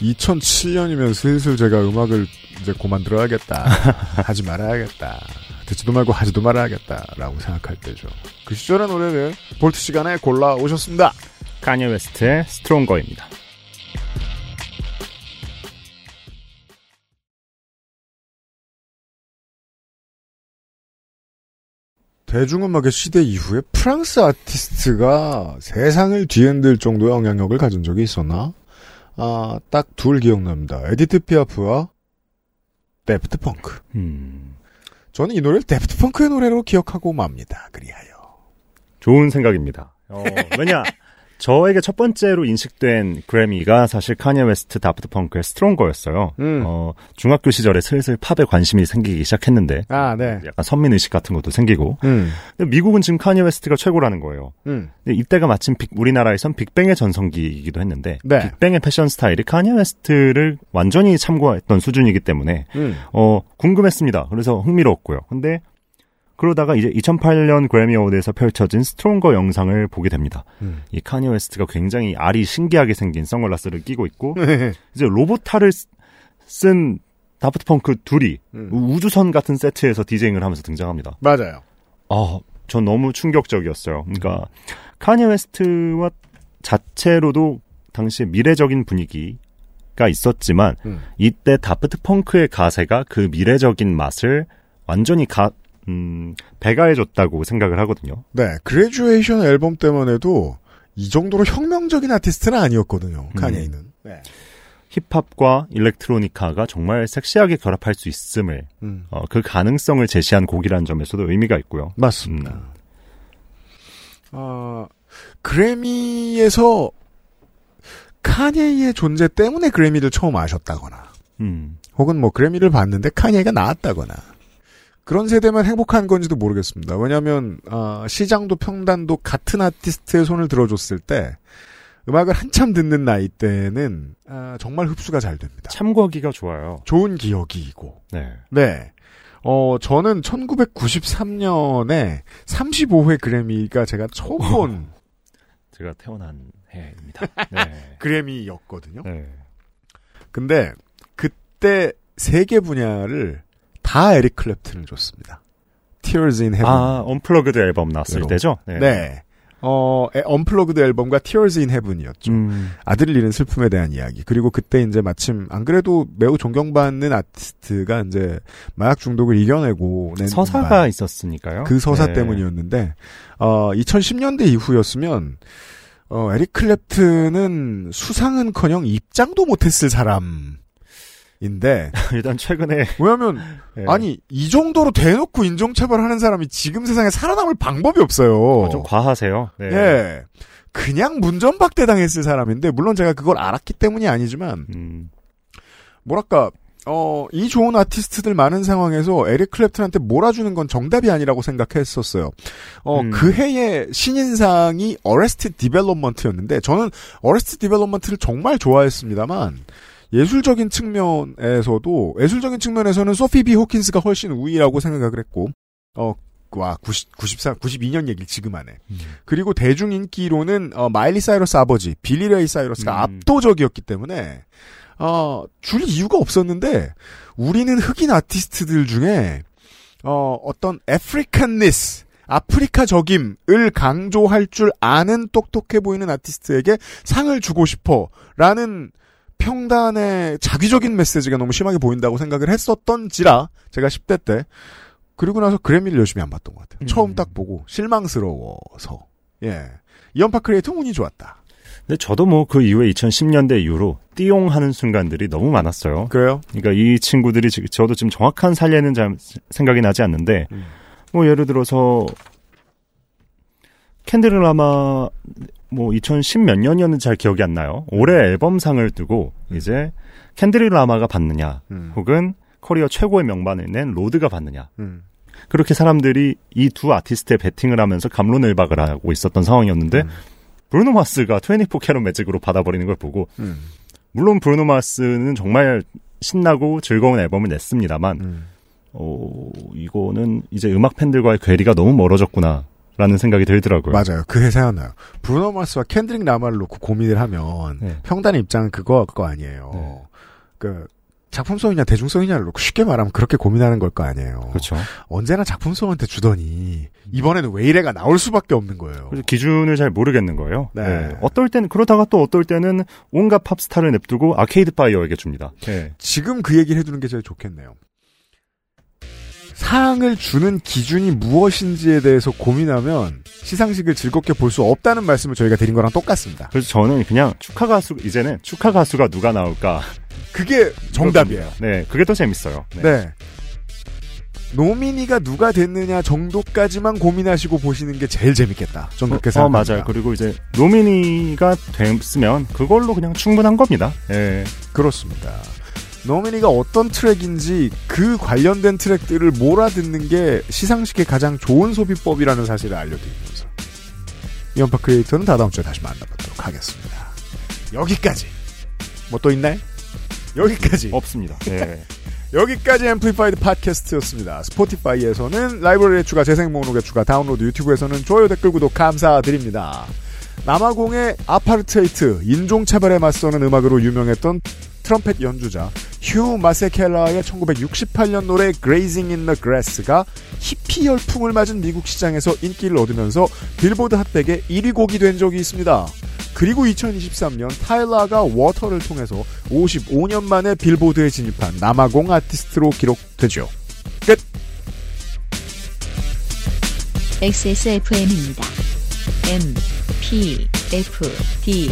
이 2007년이면 슬슬 제가 음악을 이제 고만 들어야겠다. (laughs) 하지 말아야겠다. 듣지도 말고 하지도 말아야겠다라고 생각할 때죠. 그 시절의 노래를 볼트 시간에 골라 오셨습니다. 카니 웨스트의 스트롱거입니다. 대중음악의 시대 이후에 프랑스 아티스트가 세상을 뒤흔들 정도의 영향력을 가진 적이 있었나? 아, 딱 둘 기억납니다. 에디트 피아프와 다프트 펑크. 음, 저는 이 노래를 다프트 펑크의 노래로 기억하고 맙니다. 그리하여. 좋은 생각입니다. 어, 왜냐 (laughs) 저에게 첫 번째로 인식된 그래미가 사실 카니에 웨스트 다프트 펑크의 스트롱거였어요. 음. 어, 중학교 시절에 슬슬 팝에 관심이 생기기 시작했는데 아, 네. 약간 선민 의식 같은 것도 생기고 음. 근데 미국은 지금 카니에 웨스트가 최고라는 거예요. 음. 근데 이때가 마침 빅- 우리나라에선 빅뱅의 전성기이기도 했는데 네. 빅뱅의 패션 스타일이 카니에 웨스트를 완전히 참고했던 수준이기 때문에 음. 어 궁금했습니다. 그래서 흥미로웠고요. 근데 그러다가 이제 2008년 그래미 어워드에서 펼쳐진 스트롱거 영상을 보게 됩니다. 음. 이 카니 웨스트가 굉장히 알이 신기하게 생긴 선글라스를 끼고 있고 (laughs) 네. 이제 로봇 탈을 쓰- 쓴 다프트 펑크 둘이 음. 우주선 같은 세트에서 디제잉을 하면서 등장합니다. 맞아요. 아, 전 너무 충격적이었어요. 그러니까 카니 웨스트 자체로도 당시에 미래적인 분위기가 있었지만 음. 이때 다프트 펑크의 가세가 그 미래적인 맛을 완전히 가, 음, 배가해줬다고 생각을 하거든요. 네, 그레듀에이션 앨범 때만 해도 이 정도로 혁명적인 아티스트는 아니었거든요. 카니에는. 네. 힙합과 일렉트로니카가 정말 섹시하게 결합할 수 있음을, 음. 어, 그 가능성을 제시한 곡이라는 점에서도 의미가 있고요. 맞습니다. 음. 어, 그래미에서 카니에의 존재 때문에 그래미를 처음 아셨다거나, 음. 혹은 뭐 그래미를 봤는데 카니에가 나왔다거나, 그런 세대면 행복한 건지도 모르겠습니다. 왜냐하면 아, 시장도 평단도 같은 아티스트의 손을 들어줬을 때 음악을 한참 듣는 나이 때는 아, 정말 흡수가 잘 됩니다. 참고하기가 좋아요. 좋은 기억이고. 네. 네. 어, 저는 1993년에 35회 그래미가 제가 처음 본 (laughs) 제가 태어난 해입니다. (laughs) 네. 그래미였거든요. 네. 근데 그때 세 개 분야를 다 에릭 클랩튼을 줬습니다. Tears in Heaven. 아, 언플러그드 앨범 나왔을. 때죠? 네. 어, 에- 언플러그드 앨범과 Tears in Heaven이었죠. 음, 아들을 잃은 슬픔에 대한 이야기. 그리고 그때 이제 마침 안 그래도 매우 존경받는 아티스트가 이제 마약 중독을 이겨내고 낸 서사가 음반. 있었으니까요. 그 서사 네. 때문이었는데 어 2010년대 이후였으면 어 에릭 클랩튼은 수상은커녕 입장도 못했을 사람 인데 (laughs) 일단 최근에 왜냐하면 네. 아니 이 정도로 대놓고 인종차별하는 사람이 지금 세상에 살아남을 방법이 없어요. 어, 좀 과하세요. 네. 예. 그냥 문전박대 당했을 사람인데 물론 제가 그걸 알았기 때문이 아니지만 음, 뭐랄까 어, 이 좋은 아티스트들 많은 상황에서 에릭 클랩튼한테 몰아주는 건 정답이 아니라고 생각했었어요. 어, 음. 그 해의 신인상이 어레스트 디벨롭먼트였는데 저는 어레스트 디벨롭먼트를 정말 좋아했습니다만 예술적인 측면에서도 예술적인 측면에서는 소피 비 호킨스가 훨씬 우위라고 생각을 했고 어, 와 90, 94, 92년 얘기를 지금 하네. 음. 그리고 대중 인기로는 어, 마일리 사이러스 아버지 빌리 레이 사이러스가 음. 압도적이었기 때문에 어, 줄 이유가 없었는데 우리는 흑인 아티스트들 중에 어, 어떤 Africanness 아프리카적임을 강조할 줄 아는 똑똑해 보이는 아티스트에게 상을 주고 싶어 라는 평단의 자기적인 메시지가 너무 심하게 보인다고 생각을 했었던지라 제가 10대 때 그리고 나서 그래미를 열심히 안 봤던 것 같아요. 음. 처음 딱 보고 실망스러워서 예 이현파 크리틱 운이 좋았다. 근데 저도 뭐 그 이후에 2010년대 이후로 띠용하는 순간들이 너무 많았어요. 그래요? 그러니까 이 친구들이 지금 저도 지금 정확한 사례는 잘 생각이 나지 않는데 음. 뭐 예를 들어서 켄드릭 라마 뭐 2010 몇 년이었는지 잘 기억이 안 나요. 올해 앨범상을 두고 이제 켄드릭 라마가 받느냐 음. 혹은 커리어 최고의 명반을 낸 로드가 받느냐 음. 그렇게 사람들이 이 두 아티스트에 베팅을 하면서 갑론을박을 하고 있었던 상황이었는데 음. 브루노 마스가 24K Magic으로 받아버리는 걸 보고 음. 물론 브루노 마스는 정말 신나고 즐거운 앨범을 냈습니다만 음. 어, 이거는 이제 음악 팬들과의 괴리가 너무 멀어졌구나 라는 생각이 들더라고요. 맞아요. 그게 생각나요. 브루노 마스와 캔드릭 라마를 놓고 고민을 하면 네. 평단의 입장은 그거 거 아니에요. 네. 그 작품성이냐 대중성이냐를 놓고 쉽게 말하면 그렇게 고민하는 걸 거 아니에요. 그렇죠. 언제나 작품성한테 주더니 이번에는 왜 이래가 나올 수밖에 없는 거예요. 기준을 잘 모르겠는 거예요. 네. 네. 어떨 때는 그러다가 또 어떨 때는 온갖 팝스타를 냅두고 아케이드 파이어에게 줍니다. 네. 지금 그 얘기를 해두는 게 제일 좋겠네요. 상을 주는 기준이 무엇인지에 대해서 고민하면 시상식을 즐겁게 볼 수 없다는 말씀을 저희가 드린 거랑 똑같습니다. 그래서 저는 그냥 축하 가수 이제는 축하 가수가 누가 나올까 그게 정답이에요. 네, 그게 더 재밌어요. 네. 네. nominee가 누가 됐느냐 정도까지만 고민하시고 보시는 게 제일 재밌겠다. 전 그렇게 어, 생각합니다. 맞아요. 그리고 이제 nominee가 됐으면 그걸로 그냥 충분한 겁니다. 예. 그렇습니다. nominee가 어떤 트랙인지 그 관련된 트랙들을 몰아듣는 게 시상식의 가장 좋은 소비법이라는 사실을 알려드리면서 이현파 크리에이터는 다다음 주에 다시 만나보도록 하겠습니다. 여기까지. 뭐 또 있나요? 여기까지. 없습니다. 예. (laughs) 여기까지 Amplified 팟캐스트였습니다. 스포티파이에서는 라이브러리에 추가, 재생 목록에 추가, 다운로드, 유튜브에서는 좋아요, 댓글, 구독 감사드립니다. 남아공의 아파르트헤이트, 인종차별에 맞서는 음악으로 유명했던 트럼펫 연주자 휴 마세켈라의 1968년 노래 Grazing in the Grass가 히피 열풍을 맞은 미국 시장에서 인기를 얻으면서 빌보드 핫백의 1위 곡이 된 적이 있습니다. 그리고 2023년 타일라가 Water를 통해서 55년 만에 빌보드에 진입한 남아공 아티스트로 기록되죠. 끝! XSFM입니다. M, P, F, D,